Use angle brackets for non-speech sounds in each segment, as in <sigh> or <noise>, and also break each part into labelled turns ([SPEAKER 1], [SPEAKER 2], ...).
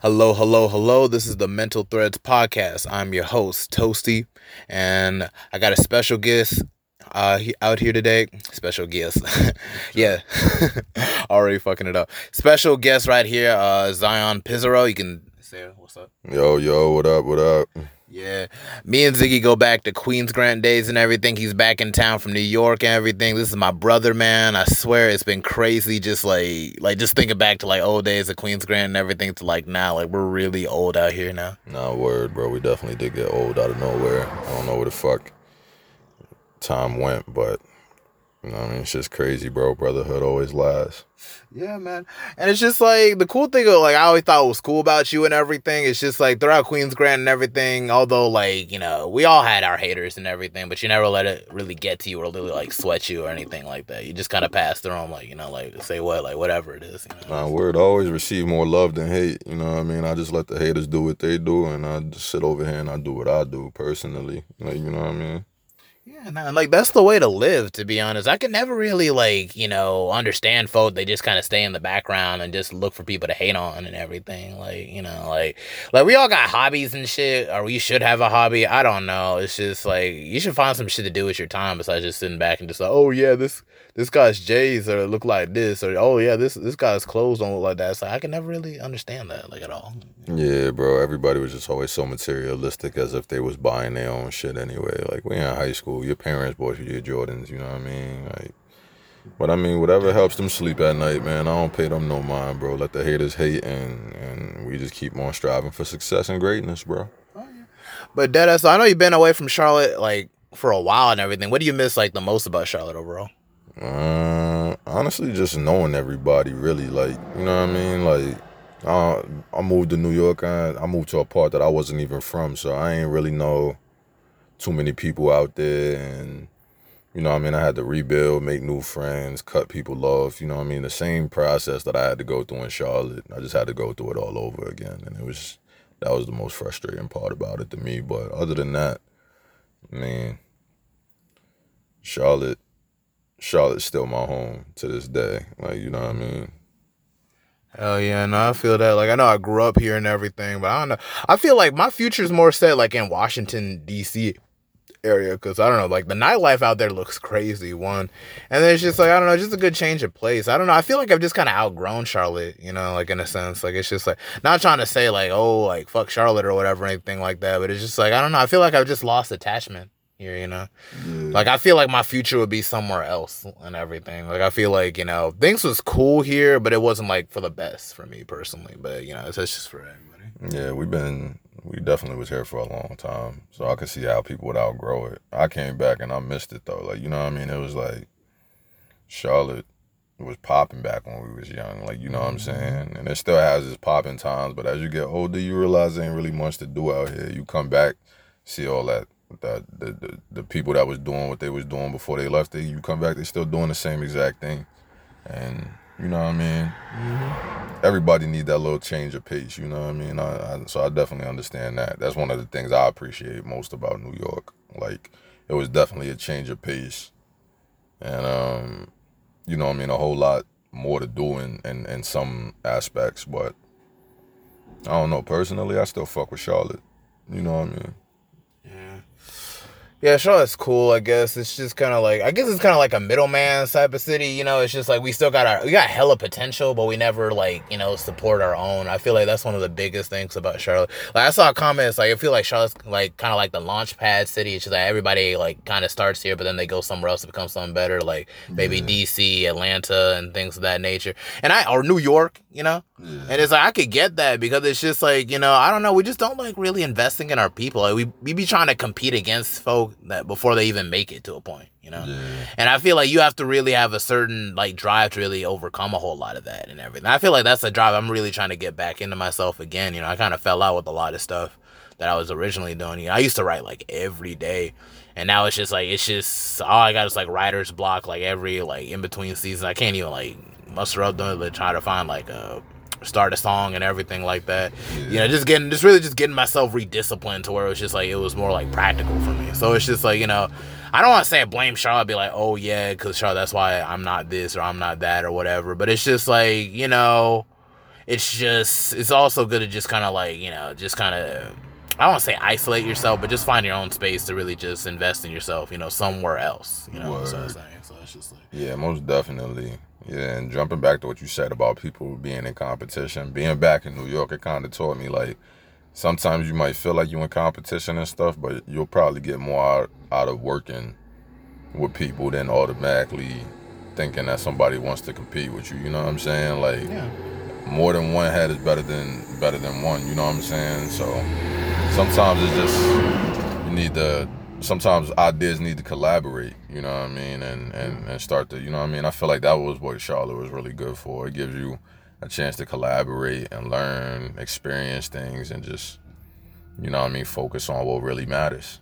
[SPEAKER 1] Hello, hello, hello. This is the Mental Threads podcast. I'm your host, Toasty, and I got a special guest uh he, out here today. Special guest. <laughs> yeah. <laughs> Already fucking it up. Special guest right here, uh Zion Pizarro. You can say what's up.
[SPEAKER 2] Yo, yo, what up, what up?
[SPEAKER 1] Yeah. Me and Ziggy go back to Queens Grant days and everything. He's back in town from New York and everything. This is my brother, man. I swear it's been crazy just like like just thinking back to like old days of Queens Grant and everything to like now. Like we're really old out here now.
[SPEAKER 2] Nah, word, bro. We definitely did get old out of nowhere. I don't know where the fuck time went, but you know what I mean? It's just crazy, bro. Brotherhood always lasts.
[SPEAKER 1] Yeah, man. And it's just like the cool thing of like I always thought was cool about you and everything. It's just like throughout Queens Grant and everything, although like, you know, we all had our haters and everything, but you never let it really get to you or really like sweat you or anything like that. You just kinda pass through them, like, you know, like say what, like whatever it is. You know?
[SPEAKER 2] Nah, word. Always receive more love than hate. You know what I mean? I just let the haters do what they do and I just sit over here and I do what I do personally. Like, you know what I mean?
[SPEAKER 1] Yeah, like that's the way to live, to be honest. I could never really like, you know, understand folk. They just kind of stay in the background and just look for people to hate on and everything. Like, you know, like like we all got hobbies and shit, or we should have a hobby. I don't know. It's just like you should find some shit to do with your time besides just sitting back and just like, oh yeah, this this guy's J's or look like this, or oh yeah, this this guy's clothes don't look like that. So I can never really understand that like at all.
[SPEAKER 2] Yeah, bro. Everybody was just always so materialistic as if they was buying their own shit anyway. Like we in high school, your parents bought you your Jordans, you know what I mean? Like but I mean whatever helps them sleep at night, man. I don't pay them no mind, bro. Let the haters hate and and we just keep on striving for success and greatness, bro. Oh, yeah.
[SPEAKER 1] But Deadass, I know you've been away from Charlotte like for a while and everything. What do you miss like the most about Charlotte overall?
[SPEAKER 2] Uh, honestly, just knowing everybody, really, like you know what I mean. Like, uh, I moved to New York, and I moved to a part that I wasn't even from, so I ain't really know too many people out there, and you know I mean. I had to rebuild, make new friends, cut people off. You know what I mean. The same process that I had to go through in Charlotte, I just had to go through it all over again, and it was that was the most frustrating part about it to me. But other than that, I mean, Charlotte Charlotte's still my home to this day. Like, you know what I mean?
[SPEAKER 1] Hell yeah, no, I feel that. Like I know I grew up here and everything, but I don't know. I feel like my future's more set like in Washington D.C. area because I don't know, like the nightlife out there looks crazy. One, and then it's just like I don't know, just a good change of place. I don't know. I feel like I've just kind of outgrown Charlotte, you know, like in a sense. Like it's just like not trying to say like oh like fuck Charlotte or whatever anything like that, but it's just like I don't know. I feel like I've just lost attachment here, you know. Like I feel like my future would be somewhere else and everything. Like I feel like you know things was cool here, but it wasn't like for the best for me personally. But you know, it's, it's just for everybody.
[SPEAKER 2] Yeah, we've been we definitely was here for a long time, so I could see how people would outgrow it. I came back and I missed it though. Like you know what I mean? It was like Charlotte was popping back when we was young. Like you know what I'm mm-hmm. saying? And it still has its popping times, but as you get older, you realize there ain't really much to do out here. You come back, see all that that the, the the people that was doing what they was doing before they left it, you come back, they still doing the same exact thing, and you know what I mean. Everybody need that little change of pace. You know what I mean. I, I, so I definitely understand that. That's one of the things I appreciate most about New York. Like it was definitely a change of pace, and um, you know what I mean. A whole lot more to do in in, in some aspects, but I don't know. Personally, I still fuck with Charlotte. You know what I mean.
[SPEAKER 1] Yeah, Charlotte's cool. I guess it's just kind of like I guess it's kind of like a middleman type of city. You know, it's just like we still got our we got hella potential, but we never like you know support our own. I feel like that's one of the biggest things about Charlotte. Like I saw comments like I feel like Charlotte's like kind of like the launch pad city. It's just like everybody like kind of starts here, but then they go somewhere else to become something better, like maybe DC, Atlanta, and things of that nature. And I or New York, you know. And it's like I could get that because it's just like you know I don't know we just don't like really investing in our people. Like we we be trying to compete against that before they even make it to a point, you know. And I feel like you have to really have a certain like drive to really overcome a whole lot of that and everything. I feel like that's a drive I'm really trying to get back into myself again. You know, I kind of fell out with a lot of stuff that I was originally doing. You know, I used to write like every day. And now it's just like it's just all I got is like writer's block like every like in between seasons. I can't even like muster up to try to find like a start a song and everything like that. You know, just getting just really just getting myself redisciplined to where it was just like it was more like practical for me. So it's just like, you know, I don't want to say blame Charlotte, be like, oh yeah, because Charlotte, that's why I'm not this or I'm not that or whatever. But it's just like, you know, it's just it's also good to just kind of like you know just kind of I don't want to say isolate yourself, but just find your own space to really just invest in yourself, you know, somewhere else. You know what I'm saying? So it's just like
[SPEAKER 2] Yeah, most definitely. Yeah, and jumping back to what you said about people being in competition, being back in New York, it kind of taught me like sometimes you might feel like you're in competition and stuff, but you'll probably get more out, out of working with people than automatically thinking that somebody wants to compete with you. You know what I'm saying? Like
[SPEAKER 1] yeah.
[SPEAKER 2] more than one head is better than better than one. You know what I'm saying? So sometimes it's just you need to. Sometimes ideas need to collaborate. You know what I mean? And and and start to. You know what I mean? I feel like that was what Charlotte was really good for. It gives you a chance to collaborate and learn, experience things, and just you know what I mean. Focus on what really matters.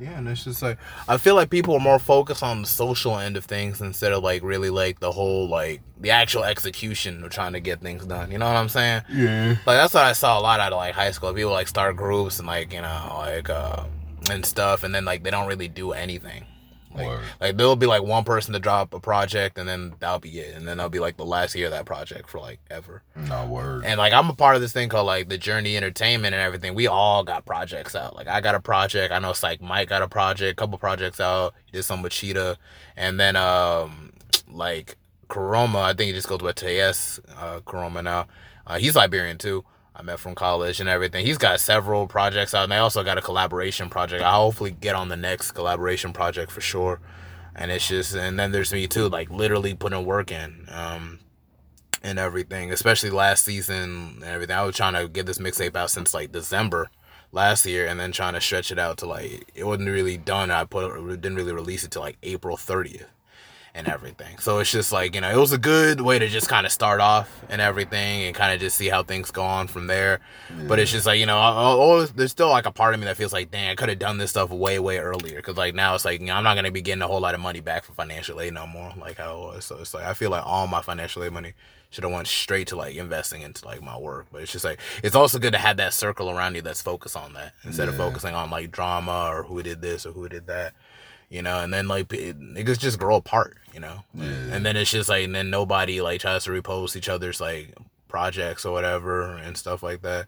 [SPEAKER 1] Yeah, and it's just like I feel like people are more focused on the social end of things instead of like really like the whole like the actual execution of trying to get things done. You know what I'm saying?
[SPEAKER 2] Yeah.
[SPEAKER 1] Like that's what I saw a lot out of like high school. People like start groups and like you know like uh and stuff, and then like they don't really do anything. Like,
[SPEAKER 2] Word.
[SPEAKER 1] like there'll be like one person to drop a project, and then that'll be it, and then that'll be like the last year of that project for like ever.
[SPEAKER 2] No word.
[SPEAKER 1] And like I'm a part of this thing called like the Journey Entertainment and everything. We all got projects out. Like I got a project. I know it's like Mike got a project, couple projects out. He did some with Cheetah, and then um like Karoma. I think he just goes with TS uh, Karoma now. Uh, he's Liberian too. I met from college and everything. He's got several projects out, and they also got a collaboration project. I'll hopefully get on the next collaboration project for sure. And it's just, and then there's me too, like literally putting work in. Um, and everything, especially last season and everything. I was trying to get this mixtape out since like December last year, and then trying to stretch it out to like it wasn't really done. I put didn't really release it till like April thirtieth and everything. So it's just like you know, it was a good way to just kind of start off and everything, and kind of just see how things go on from there. But it's just like you know, I, I always, there's still like a part of me that feels like, dang, I could have done this stuff way way earlier. Because like now it's like you know, I'm not gonna be getting a whole lot of money back for financial aid no more, like how it was. So it's like I feel like all my financial aid money should have went straight to like investing into like my work. But it's just like it's also good to have that circle around you that's focused on that instead of focusing on like drama or who did this or who did that. You know, and then like it, niggas just grow apart, you know.
[SPEAKER 2] Yeah.
[SPEAKER 1] And then it's just like, and then nobody like tries to repost each other's like projects or whatever and stuff like that.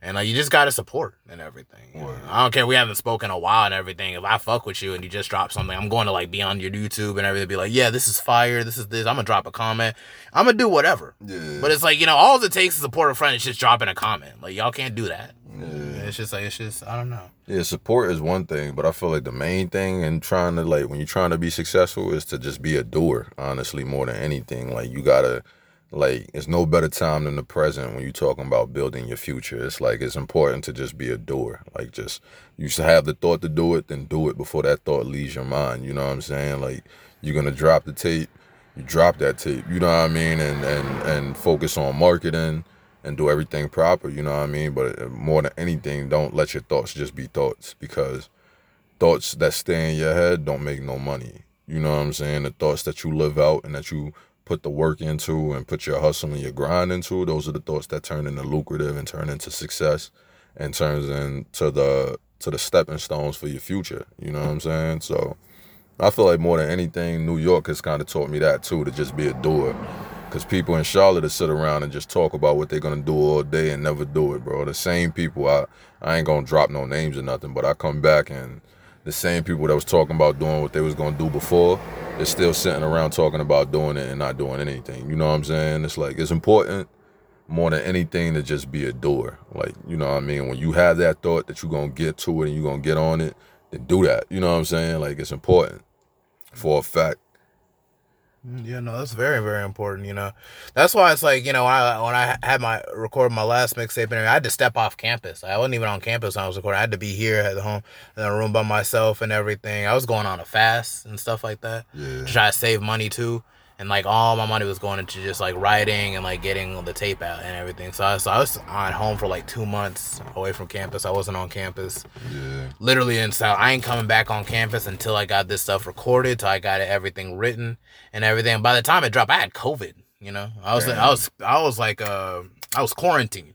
[SPEAKER 1] And like you just gotta support and everything.
[SPEAKER 2] Word.
[SPEAKER 1] I don't care. We haven't spoken in a while and everything. If I fuck with you and you just drop something, I'm going to like be on your YouTube and everything. Be like, yeah, this is fire. This is this. I'm gonna drop a comment. I'm gonna do whatever.
[SPEAKER 2] Yeah.
[SPEAKER 1] But it's like you know, all it takes to support a friend is just dropping a comment. Like y'all can't do that.
[SPEAKER 2] Yeah.
[SPEAKER 1] It's just like it's just I don't know.
[SPEAKER 2] Yeah, support is one thing, but I feel like the main thing in trying to like when you're trying to be successful is to just be a doer, honestly, more than anything. Like you gotta like it's no better time than the present when you're talking about building your future. It's like it's important to just be a doer. Like just you should have the thought to do it, then do it before that thought leaves your mind. You know what I'm saying? Like you're gonna drop the tape, you drop that tape, you know what I mean, and and and focus on marketing and do everything proper, you know what I mean? But uh, more than anything, don't let your thoughts just be thoughts because thoughts that stay in your head don't make no money. You know what I'm saying? The thoughts that you live out and that you put the work into and put your hustle and your grind into, those are the thoughts that turn into lucrative and turn into success and turns into the to the stepping stones for your future. You know what I'm saying? So I feel like more than anything, New York has kind of taught me that too, to just be a doer. Because people in Charlotte to sit around and just talk about what they're gonna do all day and never do it, bro. The same people, I I ain't gonna drop no names or nothing, but I come back and the same people that was talking about doing what they was gonna do before, they're still sitting around talking about doing it and not doing anything. You know what I'm saying? It's like it's important more than anything to just be a doer. Like, you know what I mean? When you have that thought that you're gonna get to it and you're gonna get on it, then do that. You know what I'm saying? Like it's important for a fact.
[SPEAKER 1] Mm, Yeah, no, that's very, very important. You know, that's why it's like you know when I when I had my record my last mixtape and I had to step off campus. I wasn't even on campus when I was recording. I had to be here at home in a room by myself and everything. I was going on a fast and stuff like that
[SPEAKER 2] Yeah.
[SPEAKER 1] to try to save money too. And like all my money was going into just like writing and like getting the tape out and everything. So I, so I was on home for like two months away from campus. I wasn't on campus
[SPEAKER 2] Yeah.
[SPEAKER 1] literally in so I ain't coming back on campus until I got this stuff recorded, till I got everything written and everything. By the time it dropped, I had COVID. You know, I was
[SPEAKER 2] Damn.
[SPEAKER 1] I was I was like uh I was quarantined.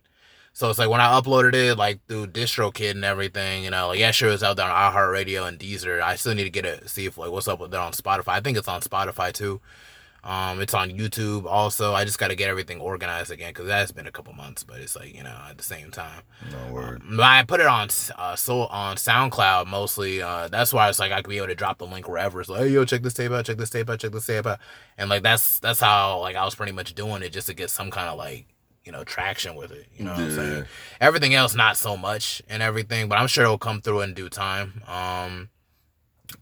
[SPEAKER 1] So it's like when I uploaded it like through DistroKid and everything, you know, like yeah, sure it's out there on iHeartRadio and Deezer. I still need to get it see if like what's up with that on Spotify. I think it's on Spotify too. Um, it's on YouTube also. I just got to get everything organized again because that's been a couple months, but it's like you know at the same time.
[SPEAKER 2] No word.
[SPEAKER 1] Um, I put it on uh, so on SoundCloud mostly. Uh, that's why it's like I could be able to drop the link wherever. It's like, hey yo, check this tape out, check this tape out, check this tape out, and like that's that's how like I was pretty much doing it just to get some kind of like you know traction with it. You know what I'm saying? Everything else not so much and everything, but I'm sure it'll come through in due time. Um,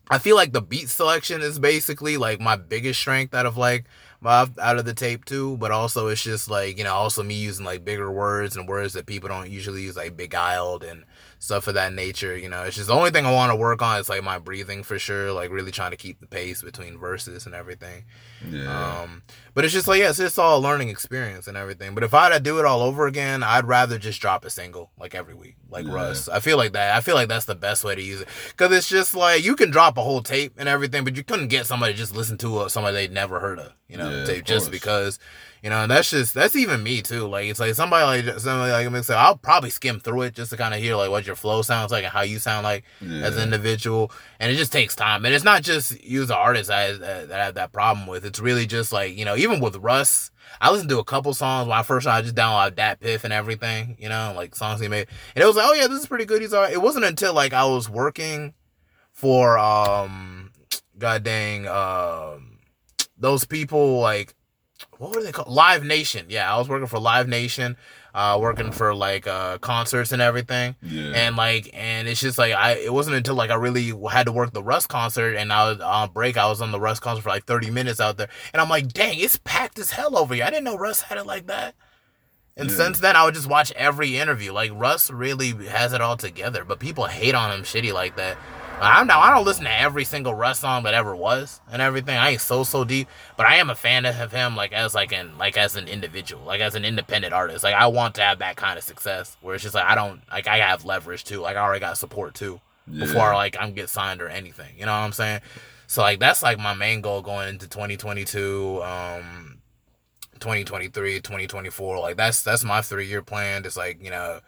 [SPEAKER 1] I feel like the beat selection is basically like my biggest strength out of like my out of the tape too, but also it's just like, you know, also me using like bigger words and words that people don't usually use like beguiled and stuff of that nature, you know. It's just the only thing I want to work on is like my breathing for sure, like really trying to keep the pace between verses and everything.
[SPEAKER 2] Yeah.
[SPEAKER 1] Um, but it's just like, yeah, it's just all a learning experience and everything. But if I had to do it all over again, I'd rather just drop a single like every week, like
[SPEAKER 2] Yeah.
[SPEAKER 1] Russ. I feel like that. I feel like that's the best way to use it because it's just like you can drop a whole tape and everything, but you couldn't get somebody to just listen to uh, somebody they'd never heard of, you know,
[SPEAKER 2] Yeah,
[SPEAKER 1] tape
[SPEAKER 2] of
[SPEAKER 1] just because. You know, and that's just that's even me too. Like it's like somebody like somebody like I'll probably skim through it just to kind of hear like what your flow sounds like and how you sound like as an individual, and it just takes time. And it's not just you as an artist I, that I have that problem with. It's really just like you know, even with Russ, I listened to a couple songs when I first I just downloaded DatPiff and everything, you know, like songs he made, and it was like, oh yeah, this is pretty good. He's alright. It wasn't until like I was working for um, god dang um, those people like what were they called? Live Nation. Yeah, I was working for Live Nation, uh, working for like uh concerts and everything
[SPEAKER 2] Yeah.
[SPEAKER 1] and like and it's just like I it wasn't until like I really had to work the Russ concert and I was on break I was on the Russ concert for like 30 minutes out there and I'm like dang it's packed as hell over here I didn't know Russ had it like that and
[SPEAKER 2] Yeah.
[SPEAKER 1] since then I would just watch every interview like Russ really has it all together but people hate on him shitty like that I'm now I don't listen to every single Russ song that ever was and everything. I ain't so so deep but I am a fan of him like as like an like as an individual like as an independent artist. Like I want to have that kind of success where it's just like I don't like I have leverage too. Like I already got support too before like I'm get signed or anything. You know what I'm saying? So like that's like my main goal going into 2022 um 2023 2024 like that's that's my three year plan. It's like you know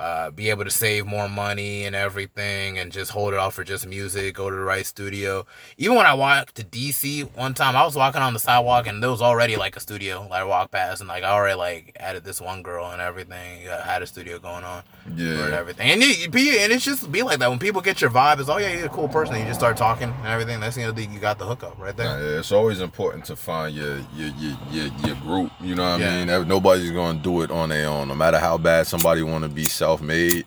[SPEAKER 1] uh, be able to save more money and everything and just hold it off for just music go to the right studio even when i walked to dc one time i was walking on the sidewalk and there was already like a studio like i walked past and like i already like added this one girl and everything uh, had a studio going on and
[SPEAKER 2] Yeah.
[SPEAKER 1] everything and it, be and it's just be like that when people get your vibe it's oh yeah you're a cool person and you just start talking and everything that's you know you got the hookup right there
[SPEAKER 2] Nah, yeah, it's always important to find your your your your, your group. You know what
[SPEAKER 1] Yeah.
[SPEAKER 2] I mean? Nobody's gonna do it on their own. No matter how bad somebody want to be self-made,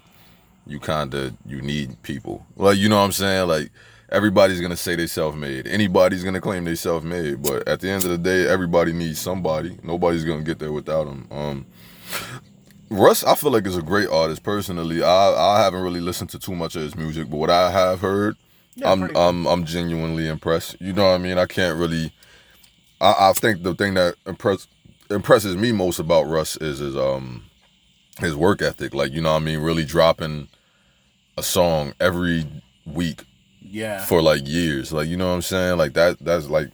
[SPEAKER 2] you kind of you need people. Like you know what I'm saying? Like everybody's gonna say they self-made. Anybody's gonna claim they self-made. But at the end of the day, everybody needs somebody. Nobody's gonna get there without them. Um, Russ, I feel like is a great artist. Personally, I I haven't really listened to too much of his music, but what I have heard,
[SPEAKER 1] Yeah,
[SPEAKER 2] I'm. I'm I'm genuinely impressed. You know what I mean? I can't really. I, I think the thing that impress impresses me most about Russ is his um his work ethic. Like you know what I mean, really dropping a song every week
[SPEAKER 1] yeah
[SPEAKER 2] for like years. Like you know what I'm saying? Like that that's like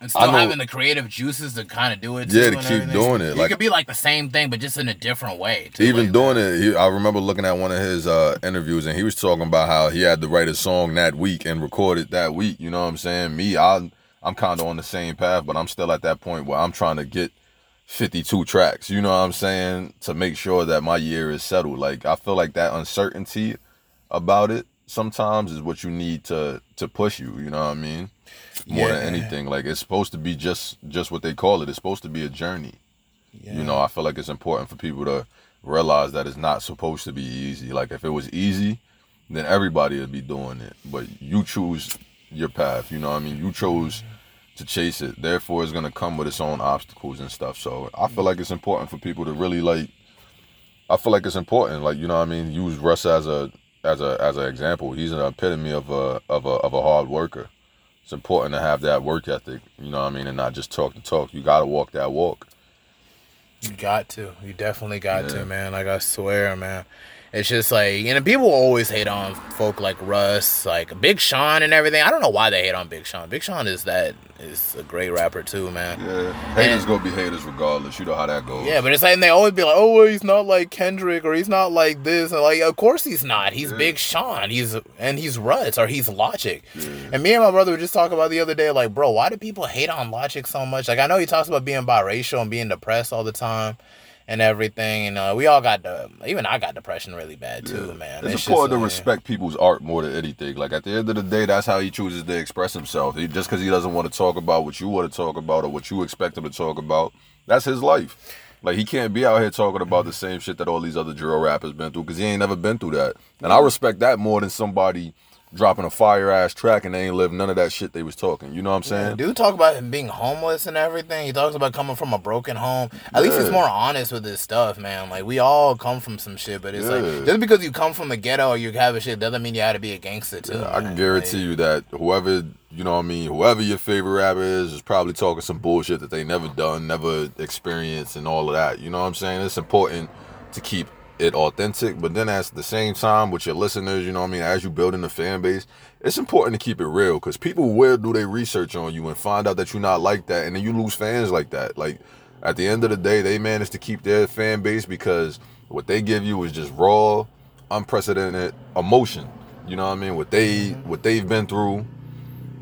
[SPEAKER 1] and still
[SPEAKER 2] know-
[SPEAKER 1] having the creative juices to kind of do it.
[SPEAKER 2] Yeah, to keep
[SPEAKER 1] everything.
[SPEAKER 2] doing it,
[SPEAKER 1] It
[SPEAKER 2] like-
[SPEAKER 1] could be like the same thing, but just in a different way. too,
[SPEAKER 2] even
[SPEAKER 1] like
[SPEAKER 2] doing
[SPEAKER 1] that.
[SPEAKER 2] it. He, I remember looking at one of his uh interviews and he was talking about how he had to write a song that week and record it that week. You know what I'm saying? Me, I I'm kind of on the same path, but I'm still at that point where I'm trying to get 52 tracks. You know what I'm saying? To make sure that my year is settled. Like I feel like that uncertainty about it sometimes is what you need to to push you. You know what I mean? More
[SPEAKER 1] Yeah.
[SPEAKER 2] than anything, like it's supposed to be just just what they call it. It's supposed to be a journey.
[SPEAKER 1] Yeah.
[SPEAKER 2] You know, I feel like it's important for people to realize that it's not supposed to be easy. Like if it was easy, then everybody would be doing it. But you choose your path. You know what I mean? You chose to chase it. Therefore, it's gonna come with its own obstacles and stuff. So I feel like it's important for people to really like. I feel like it's important, like you know what I mean. Use Russ as a as a as an example. He's an epitome of a of a of a hard worker. It's important to have that work ethic, you know what I mean, and not just talk the talk. You gotta walk that walk.
[SPEAKER 1] You got to. You definitely got
[SPEAKER 2] Yeah.
[SPEAKER 1] to, man. Like I swear, man. It's just like you know people always hate on folk like Russ, like Big Sean and everything. I don't know why they hate on Big Sean. Big Sean is that is a great rapper too, man.
[SPEAKER 2] Yeah, haters gonna be haters regardless. You know how that goes.
[SPEAKER 1] Yeah, but it's like and they always be like, oh, well, he's not like Kendrick or he's not like this. And like, of course he's not. He's
[SPEAKER 2] Yeah.
[SPEAKER 1] Big Sean. He's and he's Russ or he's Logic.
[SPEAKER 2] Yeah.
[SPEAKER 1] And me and my brother were just talking about the other day, like, bro, why do people hate on Logic so much? Like, I know he talks about being biracial and being depressed all the time and everything. And uh, we all got the, even I got depression really bad too, man.
[SPEAKER 2] It's,
[SPEAKER 1] just
[SPEAKER 2] important to respect people's art more than anything. Like at the end of the day, that's how he chooses to express himself. He, just because he doesn't want to talk about what you want to talk about or what you expect him to talk about, that's his life. Like he can't be out here talking about the same shit that all these other drill rappers been through because he ain't never been through that. And I respect that more than somebody dropping a fire ass track and they ain't lived none of that shit they was talking. You know what I'm saying?
[SPEAKER 1] Dude talk about him being homeless and everything. He talks about coming from a broken home. At least he's more honest with his stuff, man. Like we all come from some shit, but it's
[SPEAKER 2] Yeah.
[SPEAKER 1] like just because you come from the ghetto or you have a shit doesn't mean you had to be a gangster too.
[SPEAKER 2] I can guarantee you that whoever you know what I mean, whoever your favorite rapper is is probably talking some bullshit that they never done, never experienced and all of that. You know what I'm saying? It's important to keep it authentic, but then at the same time with your listeners, you know what I mean, as you building the fan base, it's important to keep it real because people will do their research on you and find out that you're not like that and then you lose fans like that. Like at the end of the day, they manage to keep their fan base because what they give you is just raw, unprecedented emotion. You know what I mean? What they what they've been through,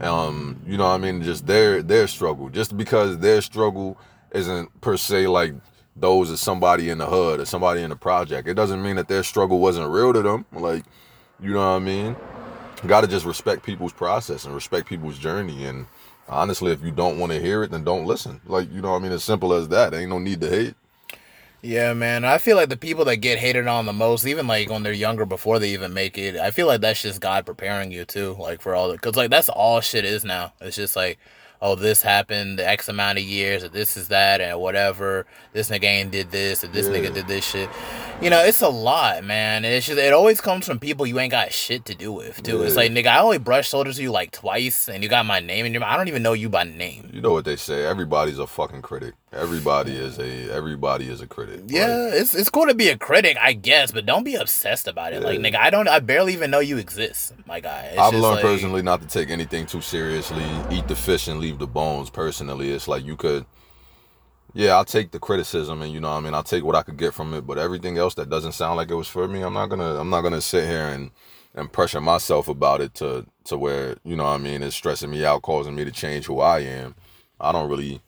[SPEAKER 2] um, you know what I mean, just their their struggle. Just because their struggle isn't per se like those of somebody in the hood or somebody in the project. It doesn't mean that their struggle wasn't real to them. Like, you know what I mean? gotta just respect people's process and respect people's journey and honestly if you don't want to hear it then don't listen. Like, you know what I mean? As simple as that. Ain't no need to hate.
[SPEAKER 1] Yeah, man. I feel like the people that get hated on the most, even like when they're younger before they even make it, I feel like that's just God preparing you too, like for all the, cause like that's all shit is now. It's just like, oh, this happened X amount of years, or this is that, and whatever. This nigga ain't did this, or this
[SPEAKER 2] Yeah.
[SPEAKER 1] nigga did this shit. You know, it's a lot, man. And it's just, it always comes from people you ain't got shit to do with too. It's like, nigga, I only brushed shoulders with you like twice, and you got my name in your. I don't even know you by name.
[SPEAKER 2] You know what they say, everybody's a fucking critic. Everybody is a everybody is a critic. Like,
[SPEAKER 1] Yeah, it's it's cool to be a critic, I guess, but don't be obsessed about it. Like, nigga, I don't, I barely even know you exist, my guy. It's
[SPEAKER 2] I've learned
[SPEAKER 1] like-
[SPEAKER 2] personally not to take anything too seriously. Eat the fish and leave the bones. Personally, it's like you could, yeah, I'll take the criticism and you know, I mean, I'll take what I could get from it. But everything else that doesn't sound like it was for me, I'm not gonna, I'm not gonna sit here and and pressure myself about it to to where you know, I mean, it's stressing me out, causing me to change who I am. I don't really,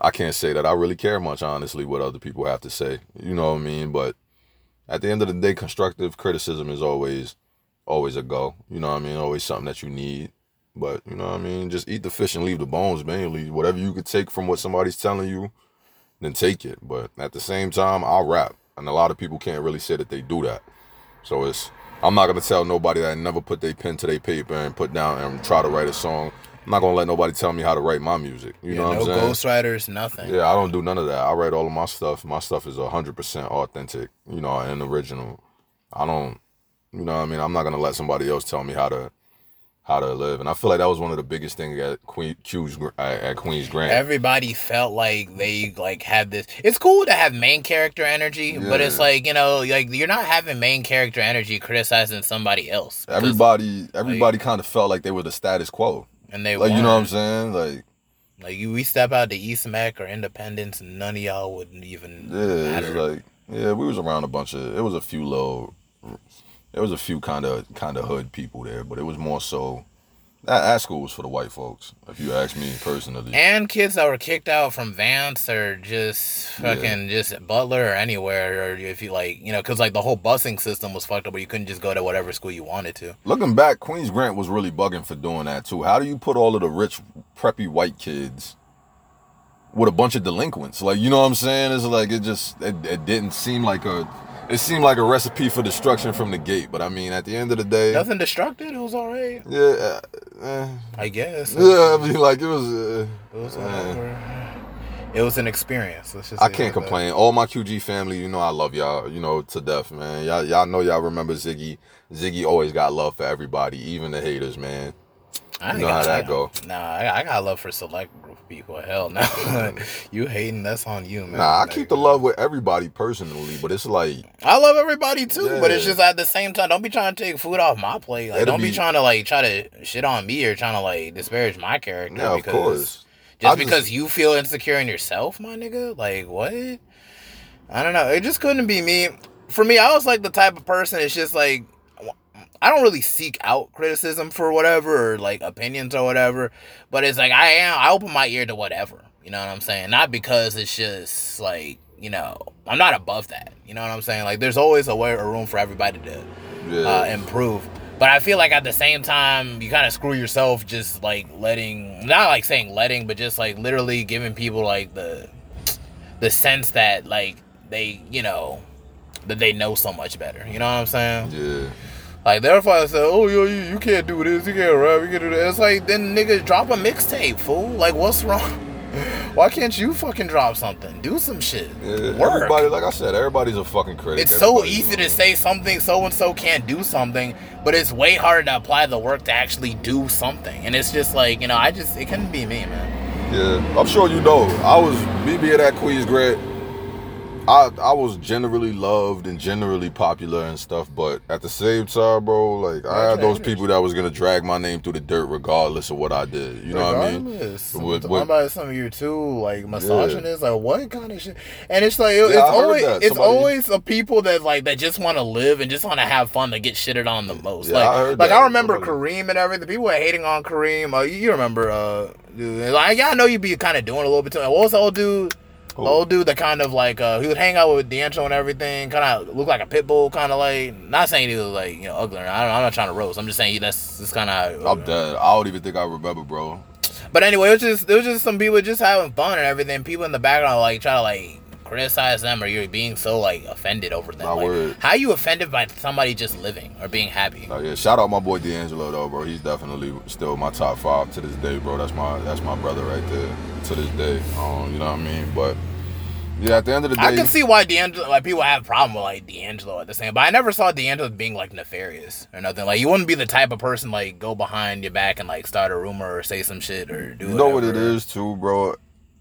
[SPEAKER 2] I can't say that I really care much, honestly, what other people have to say. You know what I mean? But at the end of the day, constructive criticism is always always a go. You know what I mean? Always something that you need. But you know what I mean? Just eat the fish and leave the bones, mainly. Whatever you could take from what somebody's telling you, then take it. But at the same time, I'll rap. And a lot of people can't really say that they do that. So it's I'm not gonna tell nobody that never put their pen to their paper and put down and try to write a song. I'm not gonna let nobody tell me how to write my music. You
[SPEAKER 1] Yeah,
[SPEAKER 2] know what
[SPEAKER 1] no
[SPEAKER 2] I'm saying?
[SPEAKER 1] No ghostwriters, nothing.
[SPEAKER 2] Yeah, I don't do none of that. I write all of my stuff. My stuff is hundred percent authentic, you know, and original. I don't, you know, what I mean, I'm not gonna let somebody else tell me how to how to live. And I feel like that was one of the biggest things at Queen Q's at, Queen's Grant.
[SPEAKER 1] Everybody felt like they like had this. It's cool to have main character energy, but it's like you know, like you're not having main character energy criticizing somebody else.
[SPEAKER 2] everybody, everybody kind of felt like they were the status quo.
[SPEAKER 1] and they
[SPEAKER 2] Like you know what I'm saying? Like
[SPEAKER 1] Like you, we step out to East Meck or Independence, and none of y'all wouldn't even
[SPEAKER 2] yeah, it was like yeah, we was around a bunch of. It was a few little. There was a few kind of kind of hood people there, but it was more so. That, that school was for the white folks, if you ask me personally.
[SPEAKER 1] and kids that were kicked out from Vance or just fucking just Butler or anywhere, or if you like, you know, because like the whole busing system was fucked up, where you couldn't just go to whatever school you wanted to.
[SPEAKER 2] Looking back, Queens Grant was really bugging for doing that too. How do you put all of the rich, preppy white kids with a bunch of delinquents? Like, you know what I'm saying? It's like it just it, it didn't seem like a it seemed like a recipe for destruction from the gate. But I mean, at the end of the day,
[SPEAKER 1] Nothing destructive. It was all right,
[SPEAKER 2] yeah, uh, eh,
[SPEAKER 1] I guess. <laughs>
[SPEAKER 2] yeah. I mean, like it was. Uh,
[SPEAKER 1] It was
[SPEAKER 2] eh.
[SPEAKER 1] It was an experience. Let's just
[SPEAKER 2] I can't
[SPEAKER 1] like that.
[SPEAKER 2] complain. All my QG family, you know, I love y'all, you know, to death, man. Y'all, y'all know y'all remember Ziggy. Ziggy always got love for everybody, even the haters, man.
[SPEAKER 1] I
[SPEAKER 2] You know how that go.
[SPEAKER 1] Nah, I, I got love for select group people. Hell no. Mm-hmm. <laughs> you hating, that's on you, man.
[SPEAKER 2] Nah, I
[SPEAKER 1] Like,
[SPEAKER 2] keep the love with everybody personally, but it's like
[SPEAKER 1] I love everybody too, but it's just at the same time, don't be trying to take food off my plate. Like,
[SPEAKER 2] It'll
[SPEAKER 1] don't be,
[SPEAKER 2] be-
[SPEAKER 1] trying to like try to shit on me or trying to like disparage my character.
[SPEAKER 2] yeah, of course.
[SPEAKER 1] Just
[SPEAKER 2] I just-
[SPEAKER 1] because you feel insecure in yourself, my nigga. Like what? I don't know. It just couldn't be me. For me, I was like the type of person. It's just like I don't really seek out criticism for whatever or like opinions or whatever. But it's like I am. I open my ear to whatever. You know what I'm saying? Not because it's just like you know I'm not above that. You know what I'm saying? Like there's always a way or room for everybody to
[SPEAKER 2] Yeah.
[SPEAKER 1] uh, improve. But I feel like at the same time, you kind of screw yourself just like letting, not like saying letting, but just like literally giving people like the, the sense that like they, you know, that they know so much better. You know what I'm saying?
[SPEAKER 2] yeah.
[SPEAKER 1] Like their father said, oh yo, you, you can't do this, you can't rap, you can't do that. It's like then nigga drop a mixtape, fool. Like what's wrong? <laughs> Why can't you fucking drop something? Do some shit.
[SPEAKER 2] Yeah,
[SPEAKER 1] Work.
[SPEAKER 2] everybody, like I said, everybody's a fucking critic.
[SPEAKER 1] It's so easy to say something so and so can't do something, but it's way harder to apply the work to actually do something. And it's just like, you know, I just it couldn't be me, man.
[SPEAKER 2] Yeah, I'm sure you know. I was me being at Queens Grant. I I was generally loved and generally popular and stuff, but at the same time, bro, like I had those people that was gonna drag my name through the dirt regardless of what I did. You know what I mean?
[SPEAKER 1] Regardless,
[SPEAKER 2] With- with-
[SPEAKER 1] about some of you too, like misogynist, like what kind of shit? And it's like it-
[SPEAKER 2] Yeah,
[SPEAKER 1] it's always it's
[SPEAKER 2] Somebody-
[SPEAKER 1] always a people that like that just want to live and just want to have fun that get shitted on the most.
[SPEAKER 2] Yeah,
[SPEAKER 1] like
[SPEAKER 2] I
[SPEAKER 1] like
[SPEAKER 2] that.
[SPEAKER 1] I remember
[SPEAKER 2] Somebody-
[SPEAKER 1] Kareem and everything. People were hating on Kareem. Uh, you, you remember? Uh, dude, like yeah, I know you'd be kind of doing a little bit too. What was the old dude? The old dude that kind of like uh he would hang out with D'Angelo and everything, kind of look like a pit bull, kind of like. Not saying he was like you know ugly. I don't, I'm not trying to roast. I'm just saying he, that's that's kind of.
[SPEAKER 2] I'm dead. I don't even think I remember, bro.
[SPEAKER 1] But anyway, it was just it was just some people just having fun and everything. People in the background like trying to like criticize them or you're being so like offended over them.
[SPEAKER 2] My
[SPEAKER 1] Like,
[SPEAKER 2] word.
[SPEAKER 1] how you offended by somebody just living or being happy?
[SPEAKER 2] Oh, yeah, shout out my boy D'Angelo though, bro. He's definitely still my top five to this day, bro. That's my that's my brother right there to this day. Um, you know what I mean? But yeah, at the end of the day,
[SPEAKER 1] I can see why D'Angelo like people have a problem with like D'Angelo at the same, but I never saw D'Angelo being like nefarious or nothing. Like you wouldn't be the type of person like go behind your back and like start a rumor or say some shit or do.
[SPEAKER 2] You know what it is too, bro.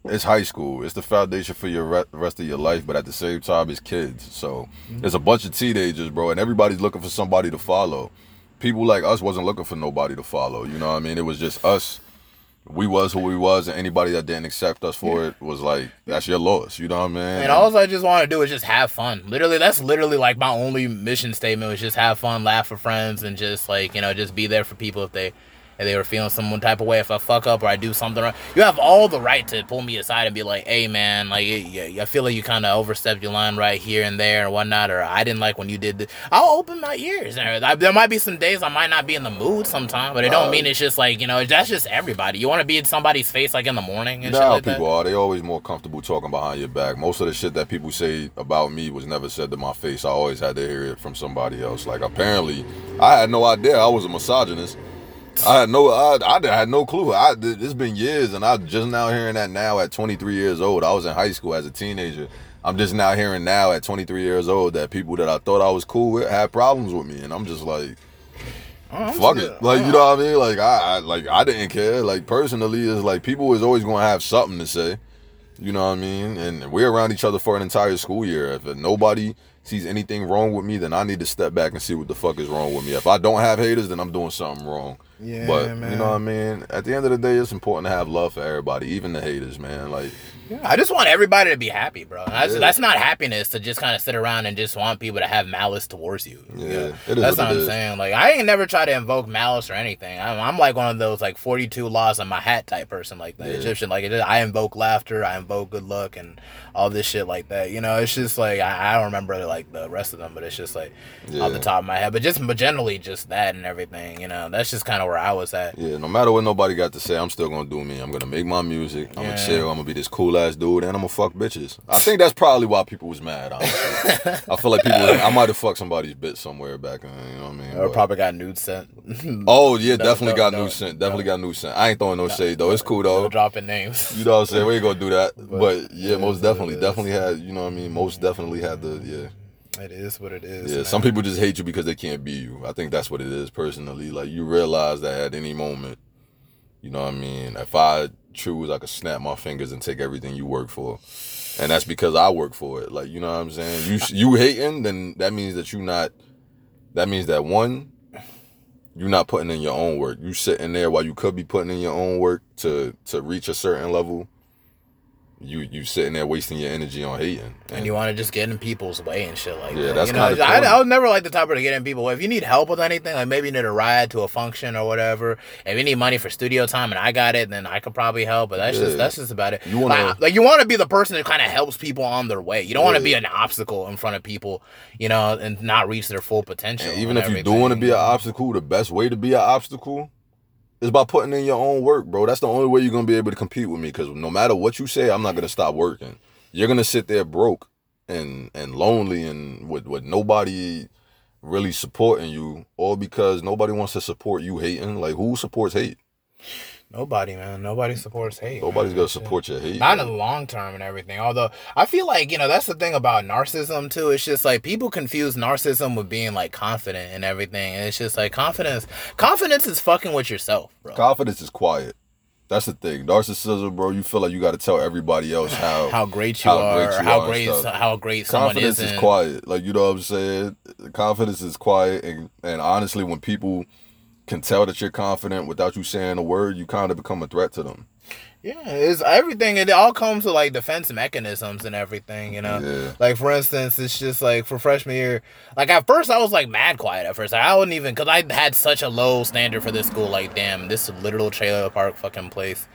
[SPEAKER 2] It's high school. It's the foundation for your re- rest of your life, but at the same time, it's kids. So mm-hmm. there's a bunch of teenagers, bro, and everybody's looking for somebody to follow. People like us wasn't looking for nobody to follow. You know what I mean? It was just us. We was who we was, and anybody that didn't accept us for it was like, that's your loss. You know what I mean?
[SPEAKER 1] And all I just want to do is just have fun. Literally, that's literally like my only mission statement was just have fun, laugh with friends, and just like you know, just be there for people if they they were feeling some type of way. If I fuck up or I do something wrong, you have all the right to pull me aside and be like, "Hey, man, like I feel like you kind of overstepped your line right here and there and whatnot," or I didn't like when you did this. I'll open my ears. And I- there might be some days I might not be in the mood sometime, but it don't
[SPEAKER 2] Uh,
[SPEAKER 1] mean it's just like you know that's just everybody. You want to be in somebody's face like in the morning and
[SPEAKER 2] how
[SPEAKER 1] like that.
[SPEAKER 2] people are. They always more comfortable talking behind your back. Most of the shit that people say about me was never said to my face. I always had to hear it from somebody else. Like apparently, I had no idea I was a misogynist. I had no, I, I had no clue. I, it's been years, and I'm just now hearing that now at 23 years old. I was in high school as a teenager. I'm just now hearing now at 23 years old that people that I thought I was cool with had problems with me, and I'm just like,
[SPEAKER 1] Oh, I'm
[SPEAKER 2] fuck
[SPEAKER 1] just-
[SPEAKER 2] it. Like you uh-huh. know what I mean? Like I, I like I didn't care. Like personally, it's like people is always gonna have something to say. You know what I mean? And we're around each other for an entire school year. If nobody sees anything wrong with me, then I need to step back and see what the fuck is wrong with me. If I don't have haters, then I'm doing something wrong.
[SPEAKER 1] Yeah,
[SPEAKER 2] but you know what I mean? At the end of the day, it's important to have love for everybody, even the haters, man. Like
[SPEAKER 1] I just want everybody to be happy, bro. That's,
[SPEAKER 2] Yeah.
[SPEAKER 1] that's not happiness to just kind of sit around and just want people to have malice towards you.
[SPEAKER 2] Yeah,
[SPEAKER 1] You know?
[SPEAKER 2] it is
[SPEAKER 1] That's
[SPEAKER 2] what
[SPEAKER 1] what I'm
[SPEAKER 2] is.
[SPEAKER 1] saying. Like, I ain't never try to invoke malice or anything. I'm, I'm like one of those like 42 laws on my hat type person, like the
[SPEAKER 2] Yeah.
[SPEAKER 1] Egyptian. Like, it is, I invoke laughter, I invoke good luck, and all this shit like that. You know, it's just like I, I don't remember like the rest of them, but it's just like off the top of my head. But just but generally just that and everything. You know, that's just kind of where I was at.
[SPEAKER 2] Yeah, no matter what nobody got to say, I'm still gonna do me. I'm gonna make my music. I'm
[SPEAKER 1] Yeah.
[SPEAKER 2] gonna chill. I'm gonna be this cool ass dude, and I'm gonna fuck bitches. I think that's probably why people was mad. Honestly, I feel like people. I might have fucked somebody's bitch somewhere back in. You know what I mean?
[SPEAKER 1] Or
[SPEAKER 2] But-
[SPEAKER 1] probably got nude sent. <laughs>
[SPEAKER 2] oh yeah,
[SPEAKER 1] No,
[SPEAKER 2] definitely
[SPEAKER 1] no,
[SPEAKER 2] got
[SPEAKER 1] no,
[SPEAKER 2] new scent. Definitely got nude scent. I ain't throwing no shade though. It's cool though.
[SPEAKER 1] dropping names.
[SPEAKER 2] You know what I'm saying? We ain't gonna do that. But yeah,
[SPEAKER 1] it
[SPEAKER 2] most
[SPEAKER 1] is what it
[SPEAKER 2] definitely, definitely had. You know what I mean? Most mm-hmm. definitely had the yeah.
[SPEAKER 1] It is what it is.
[SPEAKER 2] Yeah,
[SPEAKER 1] man.
[SPEAKER 2] some people just hate you because they can't be you. I think that's what it is personally. Like you realize that at any moment You know what I mean? If I choose, I could snap my fingers and take everything you work for. And that's because I work for it. Like, you know what I'm saying? You you hating, then that means that you not that means that one, you're not putting in your own work. You sitting there while you could be putting in your own work to to reach a certain level you you sitting there wasting your energy on hating, and,
[SPEAKER 1] and you want to just get in people's way and shit like
[SPEAKER 2] yeah,
[SPEAKER 1] that.
[SPEAKER 2] that's
[SPEAKER 1] kind
[SPEAKER 2] of.
[SPEAKER 1] I, I was never like the type of to get in people. Way. If you need help with anything, like maybe you need a ride to a function or whatever. If you need money for studio time and I got it, then I could probably help. But that's yeah. just that's just about it. You wanna, like, like you want to be the person that kind of helps people on their way. You don't yeah. want to be an obstacle in front of people, you know, and not reach their full potential.
[SPEAKER 2] Even if you do want to be an obstacle, the best way to be an obstacle it's by putting in your own work, bro. That's the only way you're gonna be able to compete with me. Because no matter what you say, I'm not gonna stop working. You're gonna sit there broke and and lonely and with with nobody really supporting you, all because nobody wants to support you hating. Like who supports hate?
[SPEAKER 1] Nobody, man. Nobody supports hate.
[SPEAKER 2] Nobody's man. gonna support your hate.
[SPEAKER 1] Not man. in the long term and everything. Although I feel like you know that's the thing about narcissism too. It's just like people confuse narcissism with being like confident and everything, and it's just like confidence. Confidence is fucking with yourself, bro.
[SPEAKER 2] Confidence is quiet. That's the thing. Narcissism, bro. You feel like you got to tell everybody else how <laughs>
[SPEAKER 1] how great you how are, great you how are great how great someone
[SPEAKER 2] Confidence
[SPEAKER 1] is.
[SPEAKER 2] is quiet. Like you know what I'm saying. Confidence is quiet, and and honestly, when people can tell that you're confident without you saying a word, you kind of become a threat to them.
[SPEAKER 1] Yeah, it's everything. It all comes to like defense mechanisms and everything, you know. Yeah. Like for instance, it's just like for freshman year. Like at first, I was like mad quiet at first. Like, I wouldn't even because I had such a low standard for this school. Like, damn, this literal trailer park fucking place.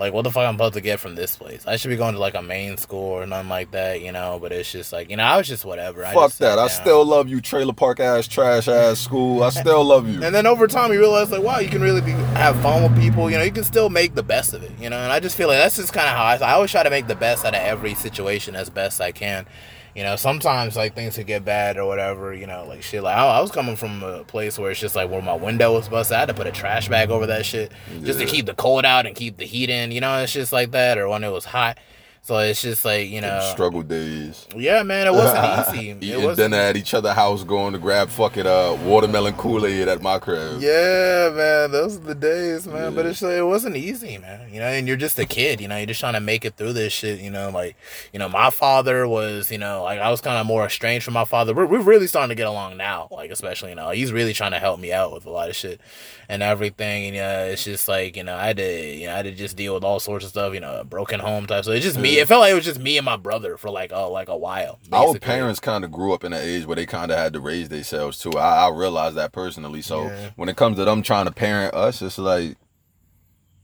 [SPEAKER 1] Like, what the fuck I'm supposed to get from this place? I should be going to like a main school or nothing like that, you know. But it's just like, you know, I was just whatever.
[SPEAKER 2] Fuck
[SPEAKER 1] just
[SPEAKER 2] that. I still love you, trailer park ass, trash ass school. I still love you.
[SPEAKER 1] And then over time, you realize like, wow, you can really be have fun with people. You know, you can still make the best of it. You know, and I just feel like that's just kind of how I. I always try to make the best out of every situation as best I can you know, sometimes like things could get bad or whatever, you know, like shit. Like I, I, was coming from a place where it's just like where my window was busted. I had to put a trash bag over that shit just yeah. to keep the cold out and keep the heat in, you know, it's just like that. Or when it was hot. So it's just like you know
[SPEAKER 2] struggle days.
[SPEAKER 1] Yeah, man, it wasn't <laughs> easy.
[SPEAKER 2] Eating wasn't... dinner at each other house, going to grab fucking uh watermelon Kool Aid at my crib.
[SPEAKER 1] Yeah, man, those are the days, man. Yeah. But it's like, it wasn't easy, man. You know, and you're just a kid. You know, you're just trying to make it through this shit. You know, like you know, my father was, you know, like I was kind of more estranged from my father. We're we're really starting to get along now. Like especially, you know, he's really trying to help me out with a lot of shit and everything. And yeah, it's just like you know, I had to, you know, I had to just deal with all sorts of stuff. You know, broken home type. So it's just me it felt like it was just me and my brother for like oh like a while.
[SPEAKER 2] Basically. Our parents kind of grew up in an age where they kind of had to raise themselves too. I, I realized that personally. So yeah. when it comes to them trying to parent us, it's like